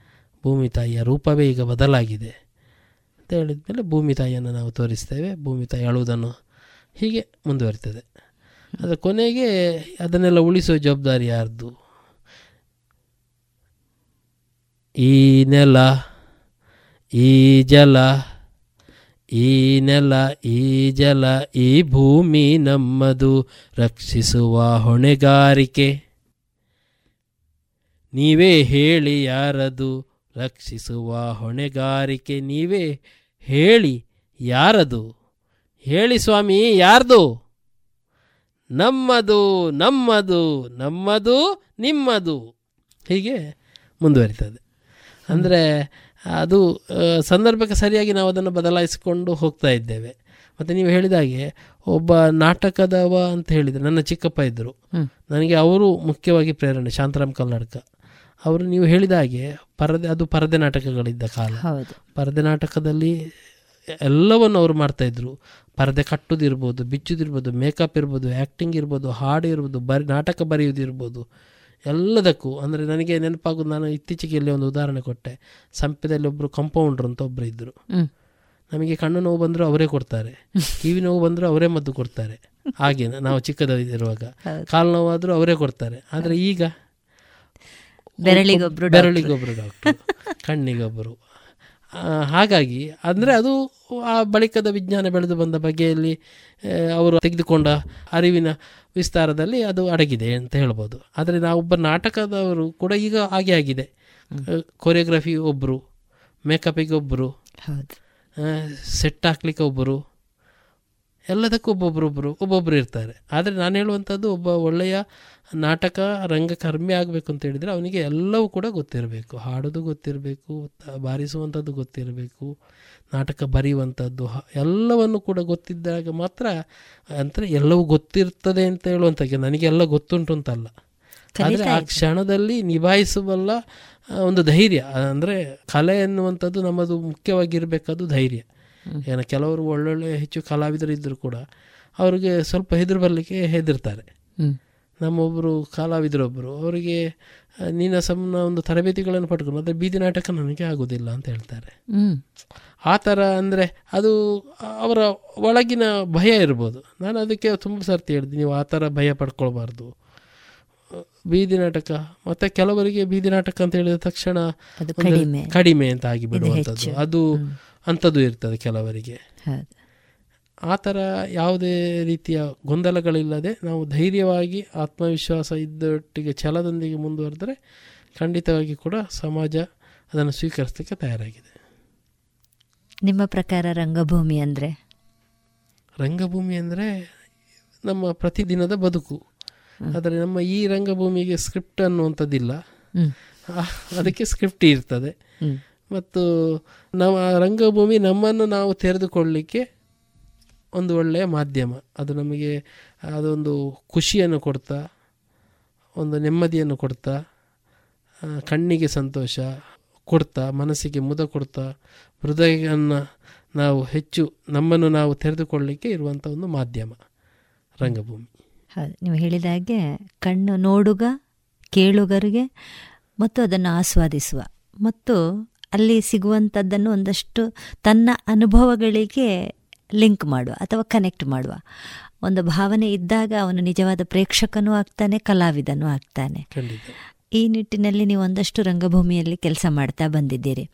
ಭೂಮಿ ತಾಯಿಯ ರೂಪವೇ ಈಗ ಬದಲಾಗಿದೆ ಅಂತ ಹೇಳಿದ ಮೇಲೆ ಭೂಮಿ ತಾಯಿಯನ್ನು ನಾವು ತೋರಿಸ್ತೇವೆ ಭೂಮಿ ತಾಯಿ ಅಳುವುದನ್ನು ಹೀಗೆ ಮುಂದುವರಿತದೆ. ಅದರ ಕೊನೆಗೆ ಅದನ್ನೆಲ್ಲ ಉಳಿಸೋ ಜವಾಬ್ದಾರಿ ಯಾರ್ದು? ಈ ನೆಲ, ಈ ಜಲ, ಈ ನೆಲ, ಈ ಜಲ, ಈ ಭೂಮಿ ನಮ್ಮದು ರಕ್ಷಿಸುವ ಹೊಣೆಗಾರಿಕೆ. ನೀವೇ ಹೇಳಿ ಯಾರದು ರಕ್ಷಿಸುವ ಹೊಣೆಗಾರಿಕೆ. ನೀವೇ ಹೇಳಿ ಯಾರದು? ಹೇಳಿ ಸ್ವಾಮಿ, ಯಾರ್ದು? ನಮ್ಮದು ನಮ್ಮದು ನಮ್ಮದು ನಿಮ್ಮದು. ಹೀಗೆ ಮುಂದುವರಿತದೆ. ಅಂದರೆ ಅದು ಸಂದರ್ಭಕ್ಕೆ ಸರಿಯಾಗಿ ನಾವು ಅದನ್ನು ಬದಲಾಯಿಸಿಕೊಂಡು ಹೋಗ್ತಾ ಇದ್ದೇವೆ. ಮತ್ತು ನೀವು ಹೇಳಿದ ಹಾಗೆ ಒಬ್ಬ ನಾಟಕದವ ಅಂತ ಹೇಳಿದರೆ ನನ್ನ ಚಿಕ್ಕಪ್ಪ ಇದ್ದರು. ನನಗೆ ಅವರು ಮುಖ್ಯವಾಗಿ ಪ್ರೇರಣೆ ಶಾಂತರಾಮ್ ಕಲ್ಲಡ್ಕ ಅವರು ನೀವು ಹೇಳಿದ ಹಾಗೆ ಪರದೆ ಅದು ಪರದೆ ನಾಟಕಗಳಿದ್ದ ಕಾಲ. ಪರದೆ ನಾಟಕದಲ್ಲಿ ಎಲ್ಲವನ್ನು ಅವರು ಮಾಡ್ತಾಯಿದ್ರು ಪರದೆ ಕಟ್ಟೋದಿರ್ಬೋದು ಬಿಚ್ಚುದಿರ್ಬೋದು ಮೇಕಪ್ ಇರ್ಬೋದು ಆ್ಯಕ್ಟಿಂಗ್ ಇರ್ಬೋದು ಹಾಡು ಇರ್ಬೋದು ಬರಿ ನಾಟಕ ಬರೆಯೋದಿರ್ಬೋದು ಎಲ್ಲದಕ್ಕೂ ಅಂದರೆ ನನಗೆ ನೆನಪಾಗೋದು ನಾನು ಇತ್ತೀಚೆಗೆ ಇಲ್ಲಿ ಒಂದು ಉದಾಹರಣೆ ಕೊಟ್ಟೆ. ಸಂಪೆದಲ್ಲಿ ಒಬ್ಬರು ಕಂಪೌಂಡ್ರ್ ಅಂತ ಒಬ್ಬರು ಇದ್ದರು ನಮಗೆ ಕಣ್ಣು ನೋವು ಬಂದರೂ ಅವರೇ ಕೊಡ್ತಾರೆ. ಕಿವಿ ನೋವು ಬಂದರೂ ಅವರೇ ಮದ್ದು ಕೊಡ್ತಾರೆ. ಹಾಗೆ ನಾವು ಚಿಕ್ಕದಿರುವಾಗ ಕಾಲು ನೋವಾದರೂ ಅವರೇ ಕೊಡ್ತಾರೆ. ಆದರೆ ಈಗ ಬೆರಳಿಗೊಬ್ರು ಡಾಕ್ಟ್ರು. ಬೆರಳಿಗೊಬ್ಬರು ಡಾಕ್ಟ್ರು <laughs> ಕಣ್ಣಿಗೊಬ್ಬರು ಹಾಗಾಗಿ ಅಂದರೆ ಅದು ಆ ಬಳಿಕದ ವಿಜ್ಞಾನ ಬೆಳೆದು ಬಂದ ಬಗೆಯಲ್ಲಿ ಅವರು ತೆಗೆದುಕೊಂಡ ಅರಿವಿನ ವಿಸ್ತಾರದಲ್ಲಿ ಅದು ಅಡಗಿದೆ ಅಂತ ಹೇಳ್ಬೋದು. ಆದರೆ ನಾವೊಬ್ಬ ನಾಟಕದವರು ಕೂಡ ಈಗ ಹಾಗೆ ಆಗಿದೆ. ಕೊರಿಯೋಗ್ರಫಿ ಒಬ್ಬರು ಮೇಕಪಿಗೆ ಒಬ್ಬರು ಸೆಟ್ ಹಾಕ್ಲಿಕ್ಕೆ ಒಬ್ಬರು ಎಲ್ಲದಕ್ಕೂ ಒಬ್ಬೊಬ್ಬರೊಬ್ಬರು ಒಬ್ಬೊಬ್ಬರು ಇರ್ತಾರೆ. ಆದರೆ ನಾನು ಹೇಳುವಂಥದ್ದು ಒಬ್ಬ ಒಳ್ಳೆಯ ನಾಟಕ ರಂಗಕರ್ಮಿ ಆಗಬೇಕು ಅಂತ ಹೇಳಿದರೆ ಅವನಿಗೆ ಎಲ್ಲವೂ ಕೂಡ ಗೊತ್ತಿರಬೇಕು. ಹಾಡೋದು ಗೊತ್ತಿರಬೇಕು ಬಾರಿಸುವಂಥದ್ದು ಗೊತ್ತಿರಬೇಕು ನಾಟಕ ಬರೆಯುವಂಥದ್ದು ಎಲ್ಲವನ್ನು ಕೂಡ ಗೊತ್ತಿದ್ದಾಗ ಮಾತ್ರ ಅಂದರೆ ಎಲ್ಲವೂ ಗೊತ್ತಿರ್ತದೆ ಅಂತ ಹೇಳುವಂಥಕ್ಕೆ ನನಗೆಲ್ಲ ಗೊತ್ತುಂಟು ಅಂತಲ್ಲ. ಆದರೆ ಆ ಕ್ಷಣದಲ್ಲಿ ನಿಭಾಯಿಸಬಲ್ಲ ಒಂದು ಧೈರ್ಯ. ಅಂದರೆ ಕಲೆ ಎನ್ನುವಂಥದ್ದು ನಮ್ಮದು ಮುಖ್ಯವಾಗಿರಬೇಕಾದ್ದು ಧೈರ್ಯ. ಏನೋ ಕೆಲವರು ಒಳ್ಳೊಳ್ಳೆ ಹೆಚ್ಚು ಕಲಾವಿದರು ಇದ್ದರೂ ಕೂಡ ಅವರಿಗೆ ಸ್ವಲ್ಪ ಹೆದರು ಬರಲಿಕ್ಕೆ ಹೆದರ್ತಾರೆ. ನಮ್ಮೊಬ್ಬರು ಕಲಾವಿದರೊಬ್ಬರು ಅವರಿಗೆ ನೀನು ಸಮ್ನ ಒಂದು ತರಬೇತಿಗಳನ್ನು ಪಡ್ಕೊಂಡು ಆದರೆ ಬೀದಿ ನಾಟಕ ನನಗೆ ಆಗೋದಿಲ್ಲ ಅಂತ ಹೇಳ್ತಾರೆ. ಆ ಥರ ಅಂದರೆ ಅದು ಅವರ ಒಳಗಿನ ಭಯ ಇರ್ಬೋದು. ನಾನು ಅದಕ್ಕೆ ತುಂಬ ಸರ್ತಿ ಹೇಳಿದೆ ನೀವು ಆ ಥರ ಭಯ ಪಡ್ಕೊಳ್ಬಾರ್ದು. ಬೀದಿ ನಾಟಕ ಮತ್ತು ಕೆಲವರಿಗೆ ಬೀದಿ ನಾಟಕ ಅಂತ ಹೇಳಿದ ತಕ್ಷಣ ಕಡಿಮೆ. ಅಂತ ಆಗಿ ಬಿಡುವಂಥದ್ದು. ಅದು ಅಂಥದ್ದು ಇರ್ತದೆ ಕೆಲವರಿಗೆ. ಆ ಥರ ಯಾವುದೇ ರೀತಿಯ ಗೊಂದಲಗಳಿಲ್ಲದೆ ನಾವು ಧೈರ್ಯವಾಗಿ ಆತ್ಮವಿಶ್ವಾಸ ಇದ್ದೊಟ್ಟಿಗೆ ಛಲದೊಂದಿಗೆ ಮುಂದುವರೆದರೆ ಖಂಡಿತವಾಗಿ ಕೂಡ ಸಮಾಜ ಅದನ್ನು ಸ್ವೀಕರಿಸಲಿಕ್ಕೆ ತಯಾರಾಗಿದೆ. ನಿಮ್ಮ ಪ್ರಕಾರ ರಂಗಭೂಮಿ ಅಂದರೆ? ರಂಗಭೂಮಿ ಅಂದರೆ ನಮ್ಮ ಪ್ರತಿದಿನದ ಬದುಕು. ಆದರೆ ನಮ್ಮ ಈ ರಂಗಭೂಮಿಗೆ ಸ್ಕ್ರಿಪ್ಟ್ ಅನ್ನುವಂಥದ್ದಿಲ್ಲ. ಅದಕ್ಕೆ ಸ್ಕ್ರಿಪ್ಟ್ ಇರ್ತದೆ. ಮತ್ತು ನಮ್ಮ ಆ ರಂಗಭೂಮಿ ನಮ್ಮನ್ನು ನಾವು ತೆರೆದುಕೊಳ್ಳಲಿಕ್ಕೆ ಒಂದು ಒಳ್ಳೆಯ ಮಾಧ್ಯಮ. ಅದು ನಮಗೆ, ಅದೊಂದು ಖುಷಿಯನ್ನು ಕೊಡ್ತಾ, ಒಂದು ನೆಮ್ಮದಿಯನ್ನು ಕೊಡ್ತಾ ಕಣ್ಣಿಗೆ ಸಂತೋಷ ಕೊಡ್ತಾ, ಮನಸ್ಸಿಗೆ ಮುದ ಕೊಡ್ತಾ, ಹೃದಯವನ್ನು ನಾವು ಹೆಚ್ಚು, ನಮ್ಮನ್ನು ನಾವು ತೆರೆದುಕೊಳ್ಳಲಿಕ್ಕೆ ಇರುವಂಥ ಒಂದು ಮಾಧ್ಯಮ, ರಂಗಭೂಮಿ. ಹೌದು. ನೀವು ಹೇಳಿದ ಹಾಗೆ ಕಣ್ಣು ನೋಡುಗ, ಕೇಳುಗರಿಗೆ, ಮತ್ತು ಅದನ್ನು ಆಸ್ವಾದಿಸುವ. ಮತ್ತು ಅಲ್ಲಿ ಸಿಗುವಂಥದ್ದನ್ನು ಒಂದಷ್ಟು ತನ್ನ ಅನುಭವಗಳಿಗೆ ಲಿಂಕ್ ಮಾಡುವ ಅಥವಾ ಕನೆಕ್ಟ್ ಮಾಡುವ. ಒಂದು ಭಾವನೆ ಇದ್ದಾಗ ಅವನು ನಿಜವಾದ ಪ್ರೇಕ್ಷಕನೂ ಆಗ್ತಾನೆ ಕಲಾವಿದನೂ ಆಗ್ತಾನೆ. ಈ ನಿಟ್ಟಿನಲ್ಲಿ ನೀವು ಒಂದಷ್ಟು ರಂಗಭೂಮಿಯಲ್ಲಿ ಕೆಲಸ ಮಾಡ್ತಾ ಬಂದಿದ್ದೀರಿ.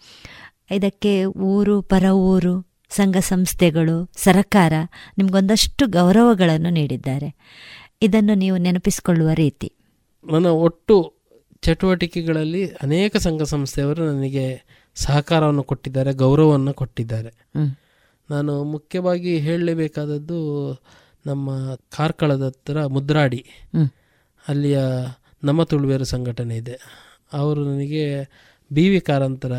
ಇದಕ್ಕೆ ಊರು ಪರ ಊರು ಸಂಘ ಸಂಸ್ಥೆಗಳು ಸರಕಾರ ನಿಮಗೊಂದಷ್ಟು ಗೌರವಗಳನ್ನು ನೀಡಿದ್ದಾರೆ. ಇದನ್ನು ನೀವು ನೆನಪಿಸಿಕೊಳ್ಳುವ ರೀತಿ. ನನ್ನ ಒಟ್ಟು ಚಟುವಟಿಕೆಗಳಲ್ಲಿ ಅನೇಕ ಸಂಘ ಸಂಸ್ಥೆಯವರು ನನಗೆ ಸಹಕಾರವನ್ನು ಕೊಟ್ಟಿದ್ದಾರೆ ಗೌರವವನ್ನು ಕೊಟ್ಟಿದ್ದಾರೆ. ನಾನು ಮುಖ್ಯವಾಗಿ ಹೇಳಲೇಬೇಕಾದದ್ದು ನಮ್ಮ ಕಾರ್ಕಳದ ಹತ್ರ ಮುದ್ರಾಡಿ. ಅಲ್ಲಿಯ ನಮ್ಮ ತುಳುವೇರು ಸಂಘಟನೆ ಇದೆ. ಅವರು ನನಗೆ ಬಿ ವಿ ಕಾರಂತರ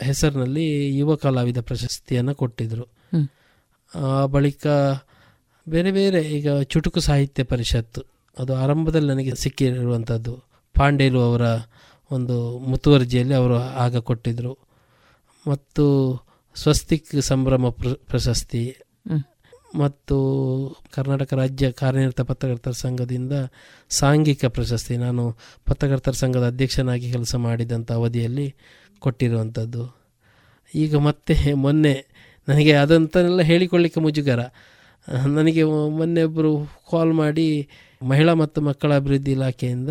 ಹೆಸರಿನಲ್ಲಿ ಯುವ ಕಲಾವಿದ ಪ್ರಶಸ್ತಿಯನ್ನು ಕೊಟ್ಟಿದ್ದರು ಆ ಬಳಿಕ ಬೇರೆ ಬೇರೆ ಈಗ ಚುಟುಕು ಸಾಹಿತ್ಯ ಪರಿಷತ್ತು ಅದು ಆರಂಭದಲ್ಲಿ ನನಗೆ ಸಿಕ್ಕಿರುವಂಥದ್ದು. ಪಾಂಡೇಲು ಅವರ ಒಂದು ಮುತುವರ್ಜಿಯಲ್ಲಿ ಅವರು ಆಗ ಕೊಟ್ಟಿದ್ದರು ಮತ್ತು ಸ್ವಸ್ತಿಕ್ ಸಂಭ್ರಮ ಪ್ರ- ಪ್ರಶಸ್ತಿ. ಮತ್ತು ಕರ್ನಾಟಕ ರಾಜ್ಯ ಕಾರ್ಯನಿರತ ಪತ್ರಕರ್ತರ ಸಂಘದಿಂದ ಸಾಂಘಿಕ ಪ್ರಶಸ್ತಿ. ನಾನು ಪತ್ರಕರ್ತರ ಸಂಘದ ಅಧ್ಯಕ್ಷನಾಗಿ ಕೆಲಸ ಮಾಡಿದಂಥ ಅವಧಿಯಲ್ಲಿ ಕೊಟ್ಟಿರುವಂಥದ್ದು ಈಗ ಮತ್ತೆ ಮೊನ್ನೆ ನನಗೆ ಅದಂತನೆಲ್ಲ ಹೇಳಿಕೊಳ್ಳಿಕ್ಕೆ ಮುಜುಗರ. ನನಗೆ ಮೊನ್ನೆ ಒಬ್ಬರು ಕಾಲ್ ಮಾಡಿ ಮಹಿಳಾ ಮತ್ತು ಮಕ್ಕಳ ಅಭಿವೃದ್ಧಿ ಇಲಾಖೆಯಿಂದ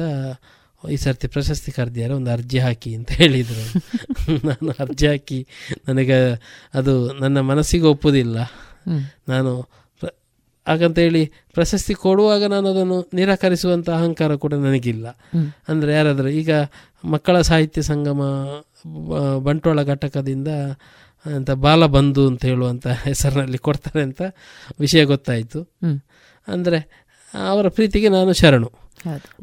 ಈ ಸರ್ತಿ ಪ್ರಶಸ್ತಿ ಕರೆದಿದ್ದಾರೆ ಒಂದು ಅರ್ಜಿ ಹಾಕಿ ಅಂತ ಹೇಳಿದರು. <laughs> ನಾನು ಅರ್ಜಿ ಹಾಕಿ ನನಗೆ ಅದು ನನ್ನ ಮನಸ್ಸಿಗೆ ಒಪ್ಪುವುದಿಲ್ಲ ನಾನು ಹಾಗಂತ ಹೇಳಿ ಪ್ರಶಸ್ತಿ ಕೊಡುವಾಗ ನಾನು ಅದನ್ನು ನಿರಾಕರಿಸುವಂಥ ಅಹಂಕಾರ ಕೂಡ ನನಗಿಲ್ಲ. ಅಂದರೆ ಯಾರಾದರೂ ಈಗ ಮಕ್ಕಳ ಸಾಹಿತ್ಯ ಸಂಗಮ ಬಂಟೋಳ ಬಂಟ್ವಾಳ ಘಟಕದಿಂದ ಅಂತ ಬಾಲಬಂಧು ಅಂತ ಹೇಳುವಂಥ ಹೆಸರಿನಲ್ಲಿ ಕೊಡ್ತಾರೆ ಅಂತ ವಿಷಯ ಗೊತ್ತಾಯಿತು. ಅಂದರೆ ಅವರ ಪ್ರೀತಿಗೆ ನಾನು ಶರಣು.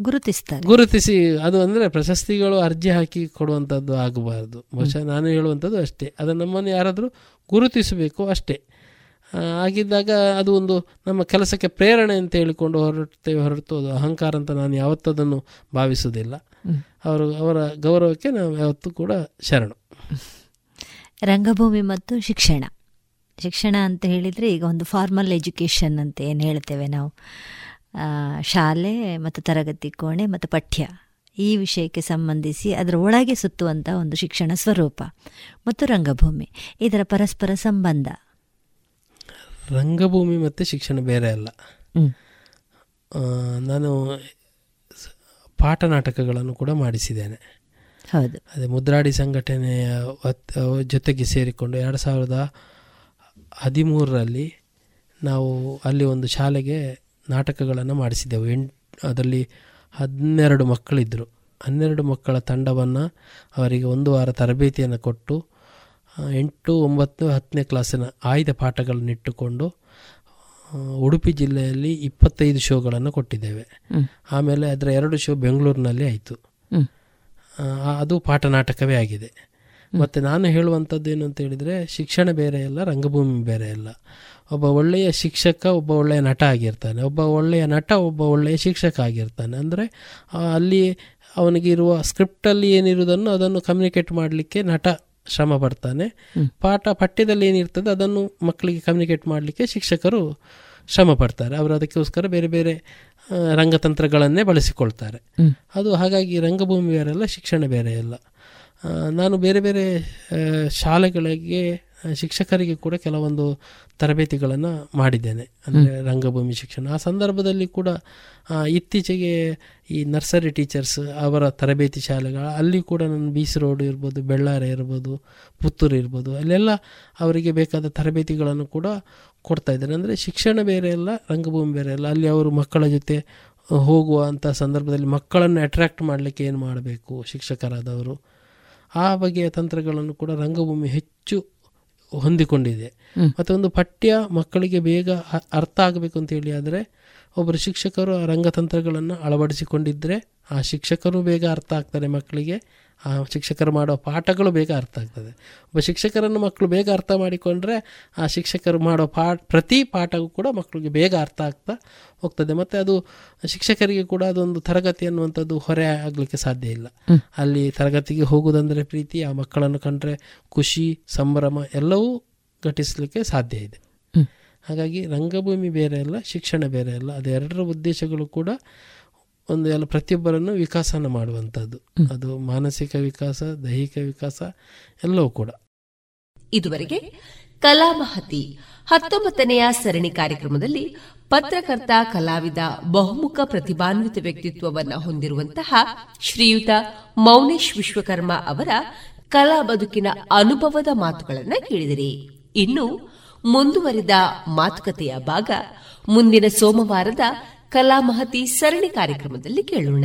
ಗುರುತಿಸ್ತಾರೆ. ಗುರುತಿಸಿ ಅದು ಅಂದರೆ ಪ್ರಶಸ್ತಿಗಳು ಅರ್ಜಿ ಹಾಕಿ ಕೊಡುವಂಥದ್ದು ಆಗಬಾರ್ದು. ಬಹುಶಃ ನಾನು ಹೇಳುವಂಥದ್ದು ಅಷ್ಟೇ. ಅದನ್ನು ನಮ್ಮನ್ನು ಯಾರಾದರೂ ಗುರುತಿಸಬೇಕು ಅಷ್ಟೇ. ಆಗಿದ್ದಾಗ ಅದು ಒಂದು ನಮ್ಮ ಕೆಲಸಕ್ಕೆ ಪ್ರೇರಣೆ ಅಂತ ಹೇಳಿಕೊಂಡು ಹೊರಡ್ತೇವೆ ಹೊರಟು ಅದು ಅಹಂಕಾರ ಅಂತ ನಾನು ಯಾವತ್ತೂ ಅದನ್ನು ಭಾವಿಸುವುದಿಲ್ಲ. ಅವರು ಅವರ ಗೌರವಕ್ಕೆ ನಾವು ಯಾವತ್ತೂ ಕೂಡ ಶರಣು. ರಂಗಭೂಮಿ ಮತ್ತು ಶಿಕ್ಷಣ. ಶಿಕ್ಷಣ ಅಂತ ಹೇಳಿದರೆ ಈಗ ಒಂದು ಫಾರ್ಮಲ್ ಎಜುಕೇಷನ್ ಅಂತ ಏನು ಹೇಳ್ತೇವೆ ನಾವು? ಶಾಲೆ ಮತ್ತು ತರಗತಿ ಕೋಣೆ ಮತ್ತು ಪಠ್ಯ ಈ ವಿಷಯಕ್ಕೆ ಸಂಬಂಧಿಸಿ ಅದರ ಒಳಗೆ ಸುತ್ತುವಂಥ ಒಂದು ಶಿಕ್ಷಣ ಸ್ವರೂಪ ಮತ್ತು ರಂಗಭೂಮಿ. ಇದರ ಪರಸ್ಪರ ಸಂಬಂಧ? ರಂಗಭೂಮಿ ಮತ್ತು ಶಿಕ್ಷಣ ಬೇರೆ ಅಲ್ಲ. ನಾನು ಪಾಠ ನಾಟಕಗಳನ್ನು ಕೂಡ ಮಾಡಿಸಿದ್ದೇನೆ. ಹೌದು. ಅದೇ ಮುದ್ರಾಡಿ ಸಂಘಟನೆಯ ಜೊತೆಗೆ ಸೇರಿಕೊಂಡು ಎರಡು ಸಾವಿರದ ಹದಿಮೂರರಲ್ಲಿ ನಾವು ಅಲ್ಲಿ ಒಂದು ಶಾಲೆಗೆ ನಾಟಕಗಳನ್ನು ಮಾಡಿಸಿದ್ದೆವು ಎಂಟು ಅದರಲ್ಲಿ ಹನ್ನೆರಡು ಮಕ್ಕಳಿದ್ದರು ಹನ್ನೆರಡು ಮಕ್ಕಳ ತಂಡವನ್ನು ಅವರಿಗೆ ಒಂದು ವಾರ ತರಬೇತಿಯನ್ನು ಕೊಟ್ಟು ಎಂಟು ಒಂಬತ್ತು ಹತ್ತನೇ ಕ್ಲಾಸಿನ ಆಯ್ದ ಪಾಠಗಳನ್ನಿಟ್ಟುಕೊಂಡು ಉಡುಪಿ ಜಿಲ್ಲೆಯಲ್ಲಿ ಇಪ್ಪತ್ತೈದು ಶೋಗಳನ್ನು ಕೊಟ್ಟಿದ್ದೇವೆ. ಆಮೇಲೆ ಅದರ ಎರಡು ಶೋ ಬೆಂಗಳೂರಿನಲ್ಲಿ ಆಯಿತು. ಅದು ಪಾಠ ನಾಟಕವೇ ಆಗಿದೆ. ಮತ್ತು ನಾನು ಹೇಳುವಂಥದ್ದು ಏನು ಅಂತ ಹೇಳಿದರೆ ಶಿಕ್ಷಣ ಬೇರೆ ಅಲ್ಲ ರಂಗಭೂಮಿ ಬೇರೆ ಅಲ್ಲ. ಒಬ್ಬ ಒಳ್ಳೆಯ ಶಿಕ್ಷಕ ಒಬ್ಬ ಒಳ್ಳೆಯ ನಟ ಆಗಿರ್ತಾನೆ. ಒಬ್ಬ ಒಳ್ಳೆಯ ನಟ ಒಬ್ಬ ಒಳ್ಳೆಯ ಶಿಕ್ಷಕ ಆಗಿರ್ತಾನೆ. ಅಂದರೆ ಅಲ್ಲಿ ಅವನಿಗಿರುವ ಸ್ಕ್ರಿಪ್ಟಲ್ಲಿ ಏನಿರುವುದನ್ನು ಅದನ್ನು ಕಮ್ಯುನಿಕೇಟ್ ಮಾಡಲಿಕ್ಕೆ ನಟ ಶ್ರಮ ಪಡ್ತಾನೆ. ಪಾಠ ಪಠ್ಯದಲ್ಲಿ ಏನಿರ್ತದೆ ಅದನ್ನು ಮಕ್ಕಳಿಗೆ ಕಮ್ಯುನಿಕೇಟ್ ಮಾಡಲಿಕ್ಕೆ ಶಿಕ್ಷಕರು ಶ್ರಮ ಪಡ್ತಾರೆ. ಅವರು ಅದಕ್ಕೋಸ್ಕರ ಬೇರೆ ಬೇರೆ ರಂಗತಂತ್ರಗಳನ್ನೇ ಬಳಸಿಕೊಳ್ತಾರೆ. ಅದು ಹಾಗಾಗಿ ರಂಗಭೂಮಿ ಬೇರೆಲ್ಲ ಶಿಕ್ಷಣ ಬೇರೆ ಇಲ್ಲ ನಾನು ಬೇರೆ ಬೇರೆ ಶಾಲೆಗಳಿಗೆ ಶಿಕ್ಷಕರಿಗೆ ಕೂಡ ಕೆಲವೊಂದು ತರಬೇತಿಗಳನ್ನು ಮಾಡಿದ್ದೇನೆ. ಅಂದರೆ ರಂಗಭೂಮಿ ಶಿಕ್ಷಣ. ಆ ಸಂದರ್ಭದಲ್ಲಿ ಕೂಡ ಇತ್ತೀಚೆಗೆ ಈ ನರ್ಸರಿ ಟೀಚರ್ಸ್ ಅವರ ತರಬೇತಿ ಶಾಲೆಗಳು ಅಲ್ಲಿ ಕೂಡ ನಾನು ಬೀಸ್ ಸಿ ರೋಡ್ ಇರ್ಬೋದು ಬೆಳ್ಳಾರೆ ಇರ್ಬೋದು ಪುತ್ತೂರು ಇರ್ಬೋದು ಅಲ್ಲೆಲ್ಲ ಅವರಿಗೆ ಬೇಕಾದ ತರಬೇತಿಗಳನ್ನು ಕೂಡ ಕೊಡ್ತಾ ಇದ್ದಾರೆ. ಅಂದರೆ ಶಿಕ್ಷಣ ಬೇರೆ ಅಲ್ಲ ರಂಗಭೂಮಿ ಬೇರೆ ಅಲ್ಲ. ಅಲ್ಲಿ ಅವರು ಮಕ್ಕಳ ಜೊತೆ ಹೋಗುವಂಥ ಸಂದರ್ಭದಲ್ಲಿ ಮಕ್ಕಳನ್ನು ಅಟ್ರ್ಯಾಕ್ಟ್ ಮಾಡಲಿಕ್ಕೆ ಏನು ಮಾಡಬೇಕು ಶಿಕ್ಷಕರಾದವರು? ಆ ಬಗೆಯ ತಂತ್ರಗಳನ್ನು ಕೂಡ ರಂಗಭೂಮಿ ಹೆಚ್ಚು ಹೊಂದಿಕೊಂಡಿದೆ. ಮತ್ತೊಂದು ಮತ್ತು ಒಂದು ಪಠ್ಯ ಮಕ್ಕಳಿಗೆ ಬೇಗ ಅರ್ಥ ಆಗಬೇಕು ಅಂತ ಹೇಳಿ ಆದರೆ ಒಬ್ಬರು ಶಿಕ್ಷಕರು ಆ ರಂಗತಂತ್ರಗಳನ್ನು ಅಳವಡಿಸಿಕೊಂಡಿದ್ದರೆ ಆ ಶಿಕ್ಷಕರು ಬೇಗ ಅರ್ಥ ಆಗ್ತಾರೆ ಮಕ್ಕಳಿಗೆ. ಆ ಶಿಕ್ಷಕರು ಮಾಡೋ ಪಾಠಗಳು ಬೇಗ ಅರ್ಥ ಆಗ್ತದೆ. ಒಬ್ಬ ಶಿಕ್ಷಕರನ್ನು ಮಕ್ಕಳು ಬೇಗ ಅರ್ಥ ಮಾಡಿಕೊಂಡ್ರೆ ಆ ಶಿಕ್ಷಕರು ಮಾಡೋ ಪಾಠ ಪ್ರತಿ ಪಾಠವೂ ಕೂಡ ಮಕ್ಕಳಿಗೆ ಬೇಗ ಅರ್ಥ ಆಗ್ತಾ ಹೋಗ್ತದೆ. ಮತ್ತು ಅದು ಶಿಕ್ಷಕರಿಗೆ ಕೂಡ ಅದೊಂದು ತರಗತಿ ಅನ್ನುವಂಥದ್ದು ಹೊರೆ ಆಗಲಿಕ್ಕೆ ಸಾಧ್ಯ ಇಲ್ಲ. ಅಲ್ಲಿ ತರಗತಿಗೆ ಹೋಗುವುದಂದರೆ ಪ್ರೀತಿ ಆ ಮಕ್ಕಳನ್ನು ಕಂಡ್ರೆ ಖುಷಿ ಸಂಭ್ರಮ ಎಲ್ಲವೂ ಘಟಿಸಲಿಕ್ಕೆ ಸಾಧ್ಯ ಇದೆ. ಹಾಗಾಗಿ ರಂಗಭೂಮಿ ಬೇರೆ ಅಲ್ಲ ಶಿಕ್ಷಣ ಬೇರೆ ಅಲ್ಲ. ಅದೆರಡರ ಉದ್ದೇಶಗಳು ಕೂಡ ಒಂದು ಎಲ್ಲ ಪ್ರತಿಯೊಬ್ಬರನ್ನು ವಿಕಾಸನ ಮಾಡುವಂಥದ್ದು. ಅದು ಮಾನಸಿಕ ವಿಕಾಸ ದೈಹಿಕ ವಿಕಾಸ ಎಲ್ಲವೂ ಕೂಡ. ಇದುವರೆಗೆ ಕಲಾಮಹತಿ ಹತ್ತೊಂಬತ್ತನೆಯ ಸರಣಿ ಕಾರ್ಯಕ್ರಮದಲ್ಲಿ ಪತ್ರಕರ್ತ ಕಲಾವಿದ ಬಹುಮುಖ ಪ್ರತಿಭಾನ್ವಿತ ವ್ಯಕ್ತಿತ್ವವನ್ನು ಹೊಂದಿರುವಂತಹ ಶ್ರೀಯುತ ಮೌನೇಶ್ ವಿಶ್ವಕರ್ಮ ಅವರ ಕಲಾ ಬದುಕಿನ ಅನುಭವದ ಮಾತುಗಳನ್ನು ಕೇಳಿದಿರಿ. ಇನ್ನು ಮುಂದುವರಿದ ಮಾತುಕತೆಯ ಭಾಗ ಮುಂದಿನ ಸೋಮವಾರದ ಕಲಾಮಹತಿ ಸರಣಿ ಕಾರ್ಯಕ್ರಮದಲ್ಲಿ ಕೇಳೋಣ.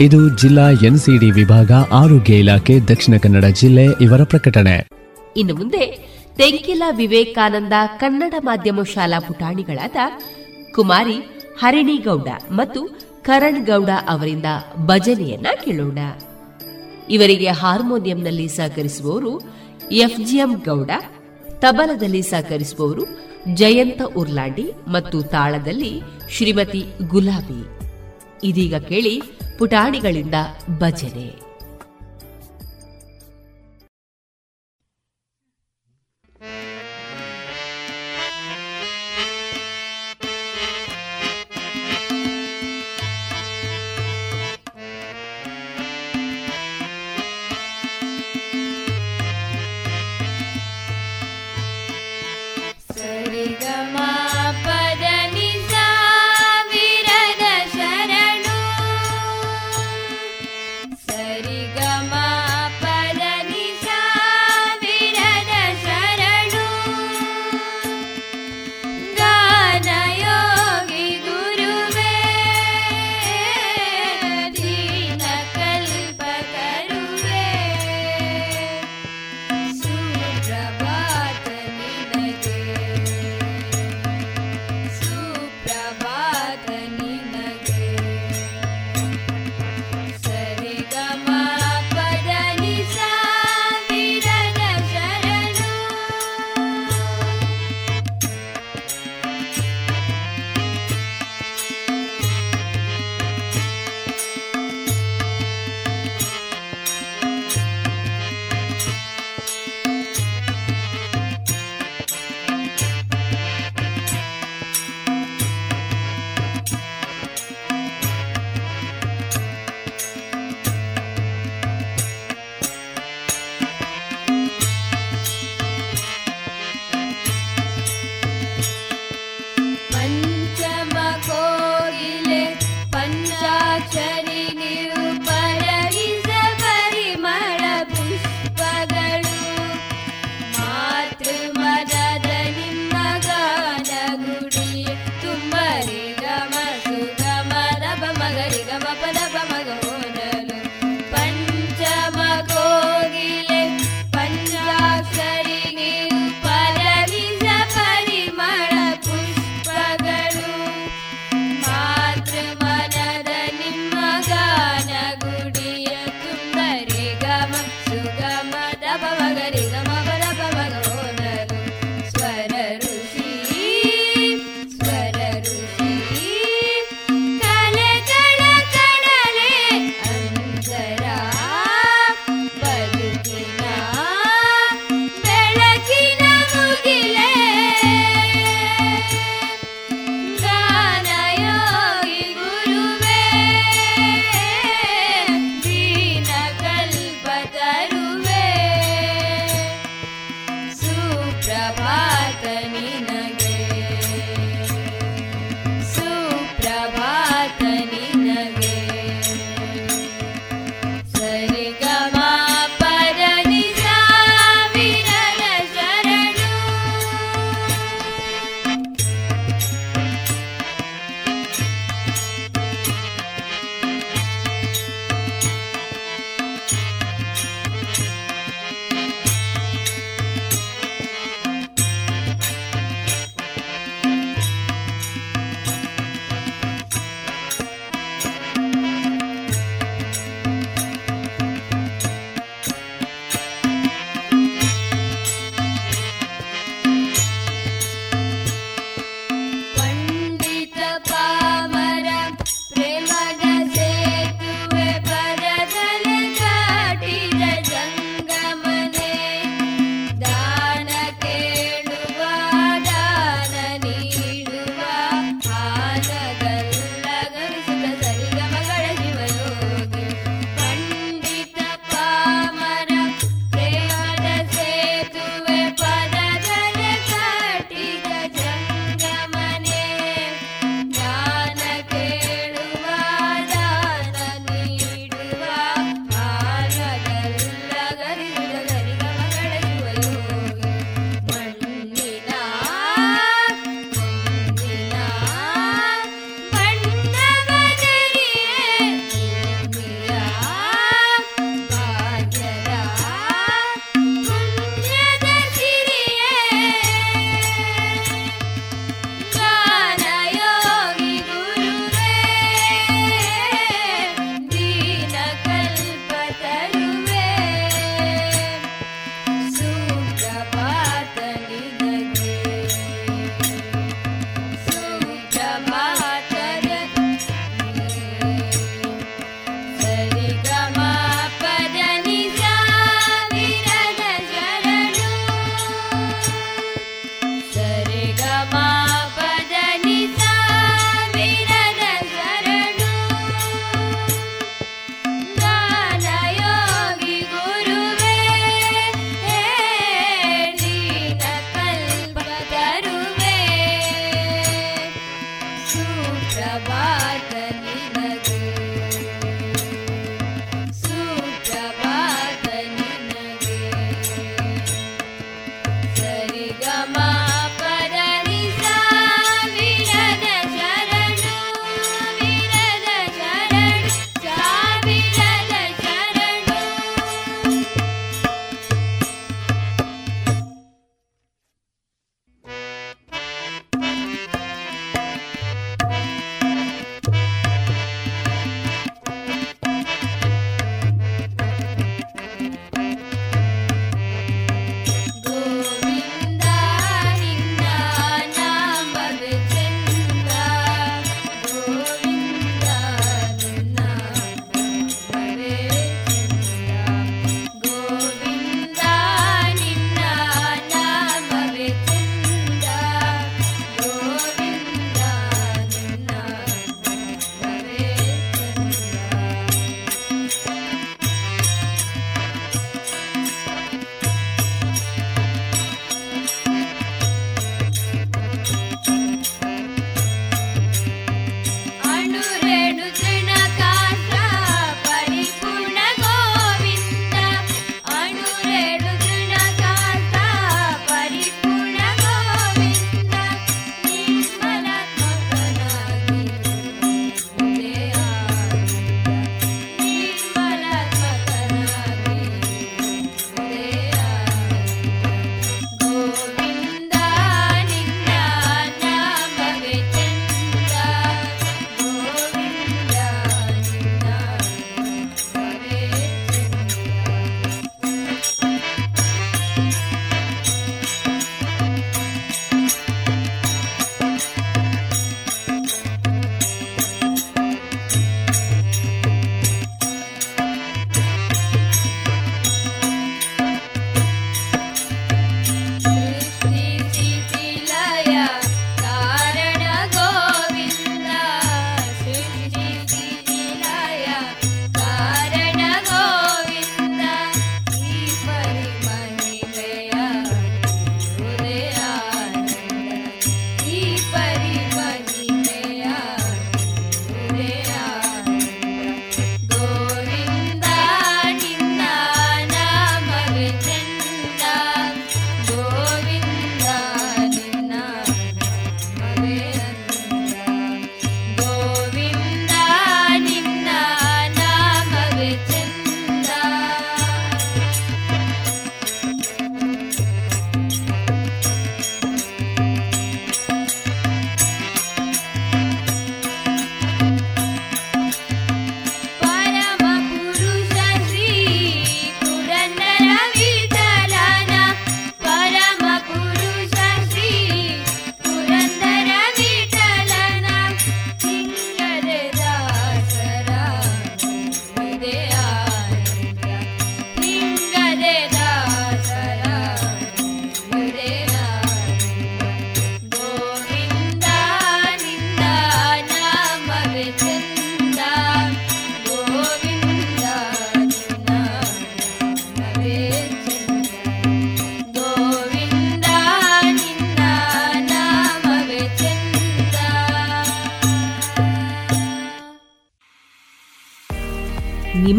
ಇದು ಜಿಲ್ಲಾ ಎನ್ಸಿಡಿ ವಿಭಾಗ ಆರೋಗ್ಯ ಇಲಾಖೆ ದಕ್ಷಿಣ ಕನ್ನಡ ಜಿಲ್ಲೆ ಇವರ ಪ್ರಕಟಣೆ. ಇನ್ನು ಮುಂದೆ ತೆಂಕಿಲ ವಿವೇಕಾನಂದ ಕನ್ನಡ ಮಾಧ್ಯಮ ಶಾಲಾ ಪುಟಾಣಿಗಳಾದ ಕುಮಾರಿ, ಹರಿಣಿಗೌಡ ಮತ್ತು ಕರಣ್ ಗೌಡ ಅವರಿಂದ ಭಜನೆಯನ್ನ ಕೇಳೋಣ. ಇವರಿಗೆ ಹಾರ್ಮೋನಿಯಂನಲ್ಲಿ ಸಹಕರಿಸುವವರು ಎಫ್ಜಿಎಂ ಗೌಡ, ತಬಲದಲ್ಲಿ ಸಹಕರಿಸುವವರು ಜಯಂತ ಉರ್ಲಾಂಡಿ ಮತ್ತು ತಾಳದಲ್ಲಿ ಶ್ರೀಮತಿ ಗುಲಾಬಿ. ಇದೀಗ ಕೇಳಿ ಪುಟಾಣಿಗಳಿಂದ ಭಜನೆ.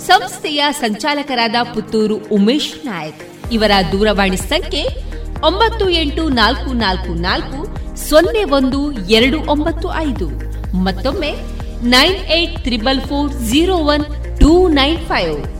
ಸಂಸ್ಥೆಯ ಸಂಚಾಲಕರಾದ ಪುತ್ತೂರು ಉಮೇಶ್ ನಾಯಕ್. ಇವರ ದೂರವಾಣಿ ಸಂಖ್ಯೆ ಒಂಬತ್ತು ಎಂಟು ನಾಲ್ಕು ನಾಲ್ಕು ನಾಲ್ಕು ಸೊನ್ನೆ ಒಂದು ಎರಡು ಒಂಬತ್ತು ಐದು. ಮತ್ತೊಮ್ಮೆ nine eight triple four zero one two nine five.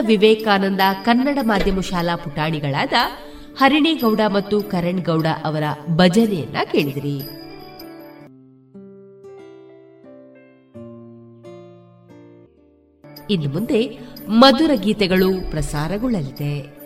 Vivekananda Kannada ಮಾಧ್ಯಮ ಶಾಲಾ ಪುಟಾಣಿಗಳಾದ ಹರಿಣೇಗೌಡ ಮತ್ತು ಕರಣ್ ಗೌಡ ಅವರ ಭಜನೆಯನ್ನ ಕೇಳಿದಿರಿ. ಇನ್ನು ಮುಂದೆ ಮಧುರ ಗೀತೆಗಳು ಪ್ರಸಾರಗೊಳ್ಳಲಿದೆ.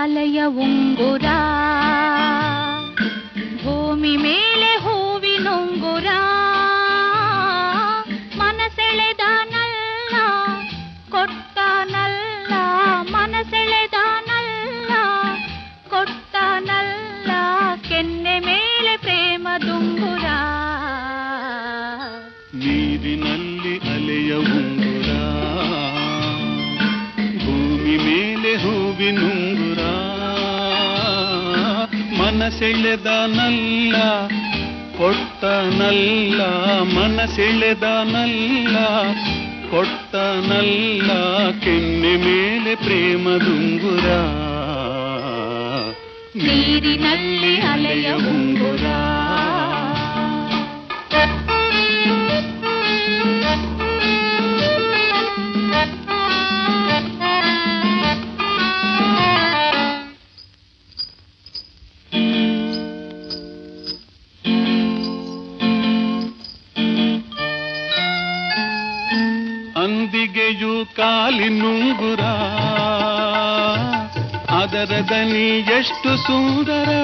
అలయ ఉంగురా. ಮನಸೆಳೆದನಲ್ಲ ಕೊಟ್ಟನಲ್ಲ ಮನಸೆಳೆದನಲ್ಲ ಕೊಟ್ಟನಲ್ಲ ಕೆನ್ನೆ ಮೇಲೆ ಪ್ರೇಮದುಂಗುರ ನೀರಿನಲ್ಲಿ ಅಲೆಯ ಉಂಗುರ. சுந்தர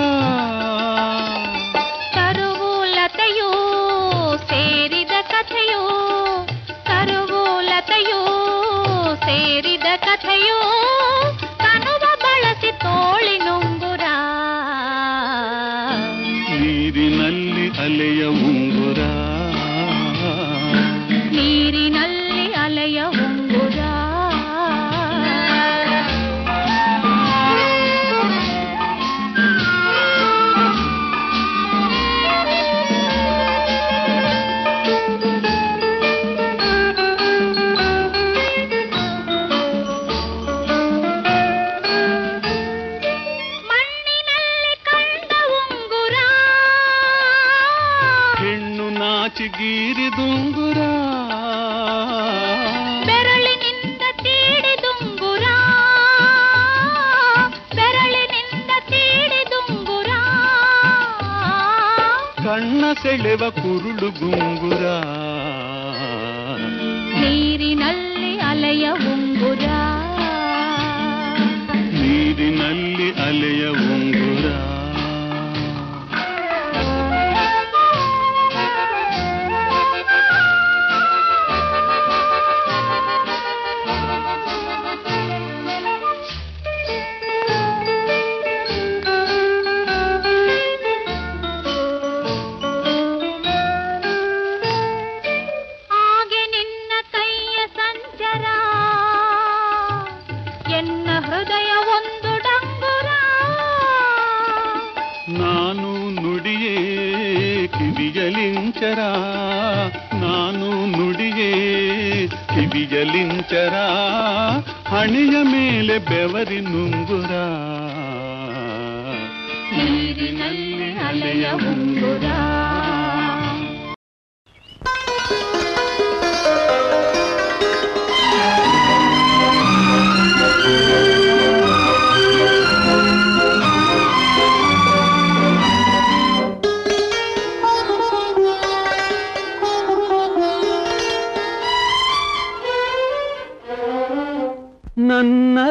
ಬೆವರಿನು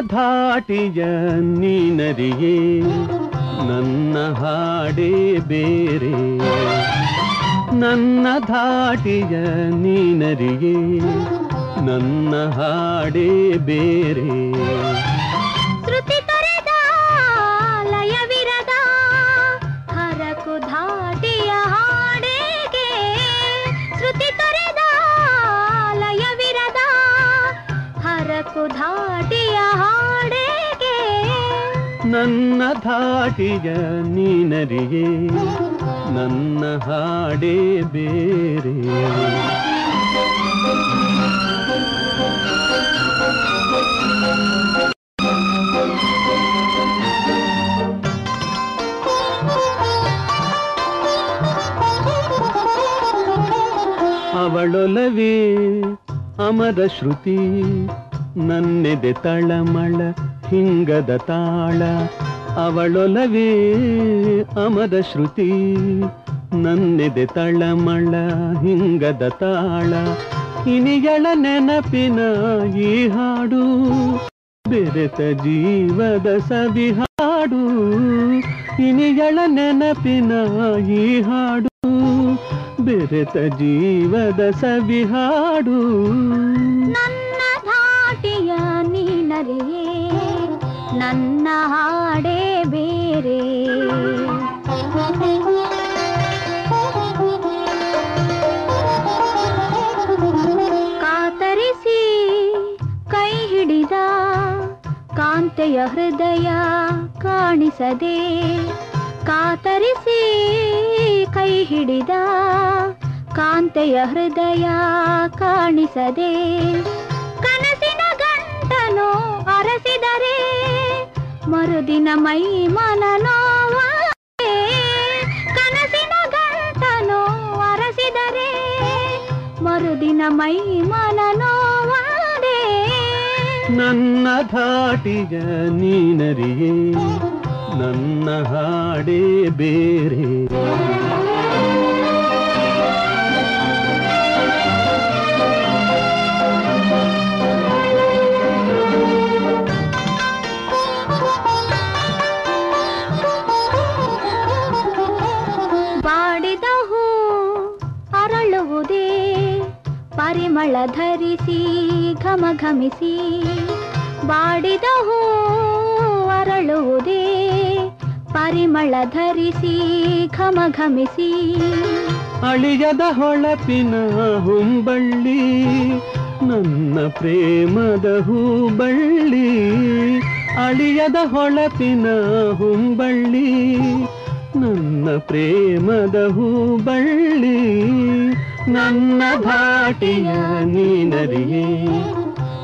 ಧಾಟಿಯ ನೀನರಿಯೇ ನನ್ನ ಹಾಡೇ ಬೇರೆ. ನನ್ನ ಧಾಟಿಯ ನೀನರಿಯೇ ನನ್ನ ಹಾಡೇ ಬೇರೆ. ನನ್ನ ಧಾಟಿಯ ನೀನರಿಯೇ ನನ್ನ ಹಾಡೇ ಬೇರೆ. ಅವಳೊಲವೇ ಅಮರ ಶ್ರುತಿ ನನ್ನೆದೆ ತಳಮಳ ಹಿಂಗದ ತಾಳ, ಅವಳೊಲವೇ ಅಮದ ಶ್ರುತಿ. ನನ್ನೆದೆ ತಳಮಳ, ಹಿಂಗದ ತಾಳ ಇನಿಗಳ ನೆನಪಿನ ಈ ಹಾಡು. ಬೆರೆತ ಜೀವದ ಸವಿ ಹಾಡು ಇನಿಗಳ ನೆನಪಿನ ಈ ಹಾಡು. ಬೆರೆತ ಜೀವದ ಸವಿ ಹಾಡು. ನನ್ನ ಧಾಟಿಯ ನೀನರಿಯೇ. ನನ್ನ ಹಾಡೇ ಬೇರೆ. ಕಾತರಿಸಿ ಕೈ ಹಿಡಿದ ಕಾಂತೆಯ ಹೃದಯ ಕಾಣಿಸದೆ, ಕಾತರಿಸಿ ಕೈ ಹಿಡಿದ ಕಾಂತೆಯ ಹೃದಯ ಕಾಣಿಸದೆ, ಕನಸಿನ ಗಂಟನು ಅರಸಿದರೆ ಮರುದಿನ ಮೈ ಮನ ನೋವಾದೆ. ಕನಸಿನ ಗಂಟನು ಅರಸಿದರೆ, ಮರುದಿನ ಮೈ ಮನ ನೋವಾದೆ ನನ್ನ ಧಾಟಿಗ ನೀನರಿಯೇ, ನನ್ನ ಹಾಡೇ ಬೇರೆ ಪರಿಮಳ ಧರಿಸಿ ಘಮ ಘಮಿಸಿ ಬಾಡಿದ ಹೂ ಅರಳುವುದೇ. ಪರಿಮಳ ಧರಿಸಿ ಘಮ ಘಮಿಸಿ ಅಳಿಯದ ಹೊಳಪಿನ ಹುಂಬಳ್ಳಿ, ನನ್ನ ಪ್ರೇಮದ ಹೂಬಳ್ಳಿ. ಅಳಿಯದ ಹೊಳಪಿನ ಹುಂಬಳ್ಳಿ, ನನ್ನ ಪ್ರೇಮದ ಹೂಬಳ್ಳಿ. ನನ್ನ ಭಾಟಿಯ ನೀನರಿಯೇ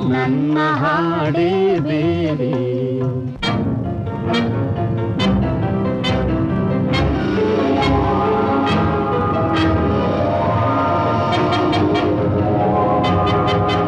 ನನ್ನ ಹಾಡೇ ಬೇರೆ. ಚಿತ್ತವ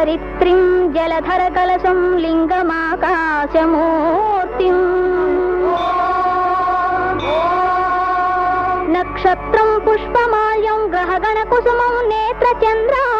तस्याद्धरित्रीं जलधरकलशं लिङ्गमाकाशमूर्तिम्। नक्षत्रं पुष्पमाल्यं ग्रहगणकुसुमं नेत्रचन्द्रार्कवन्ध्यम्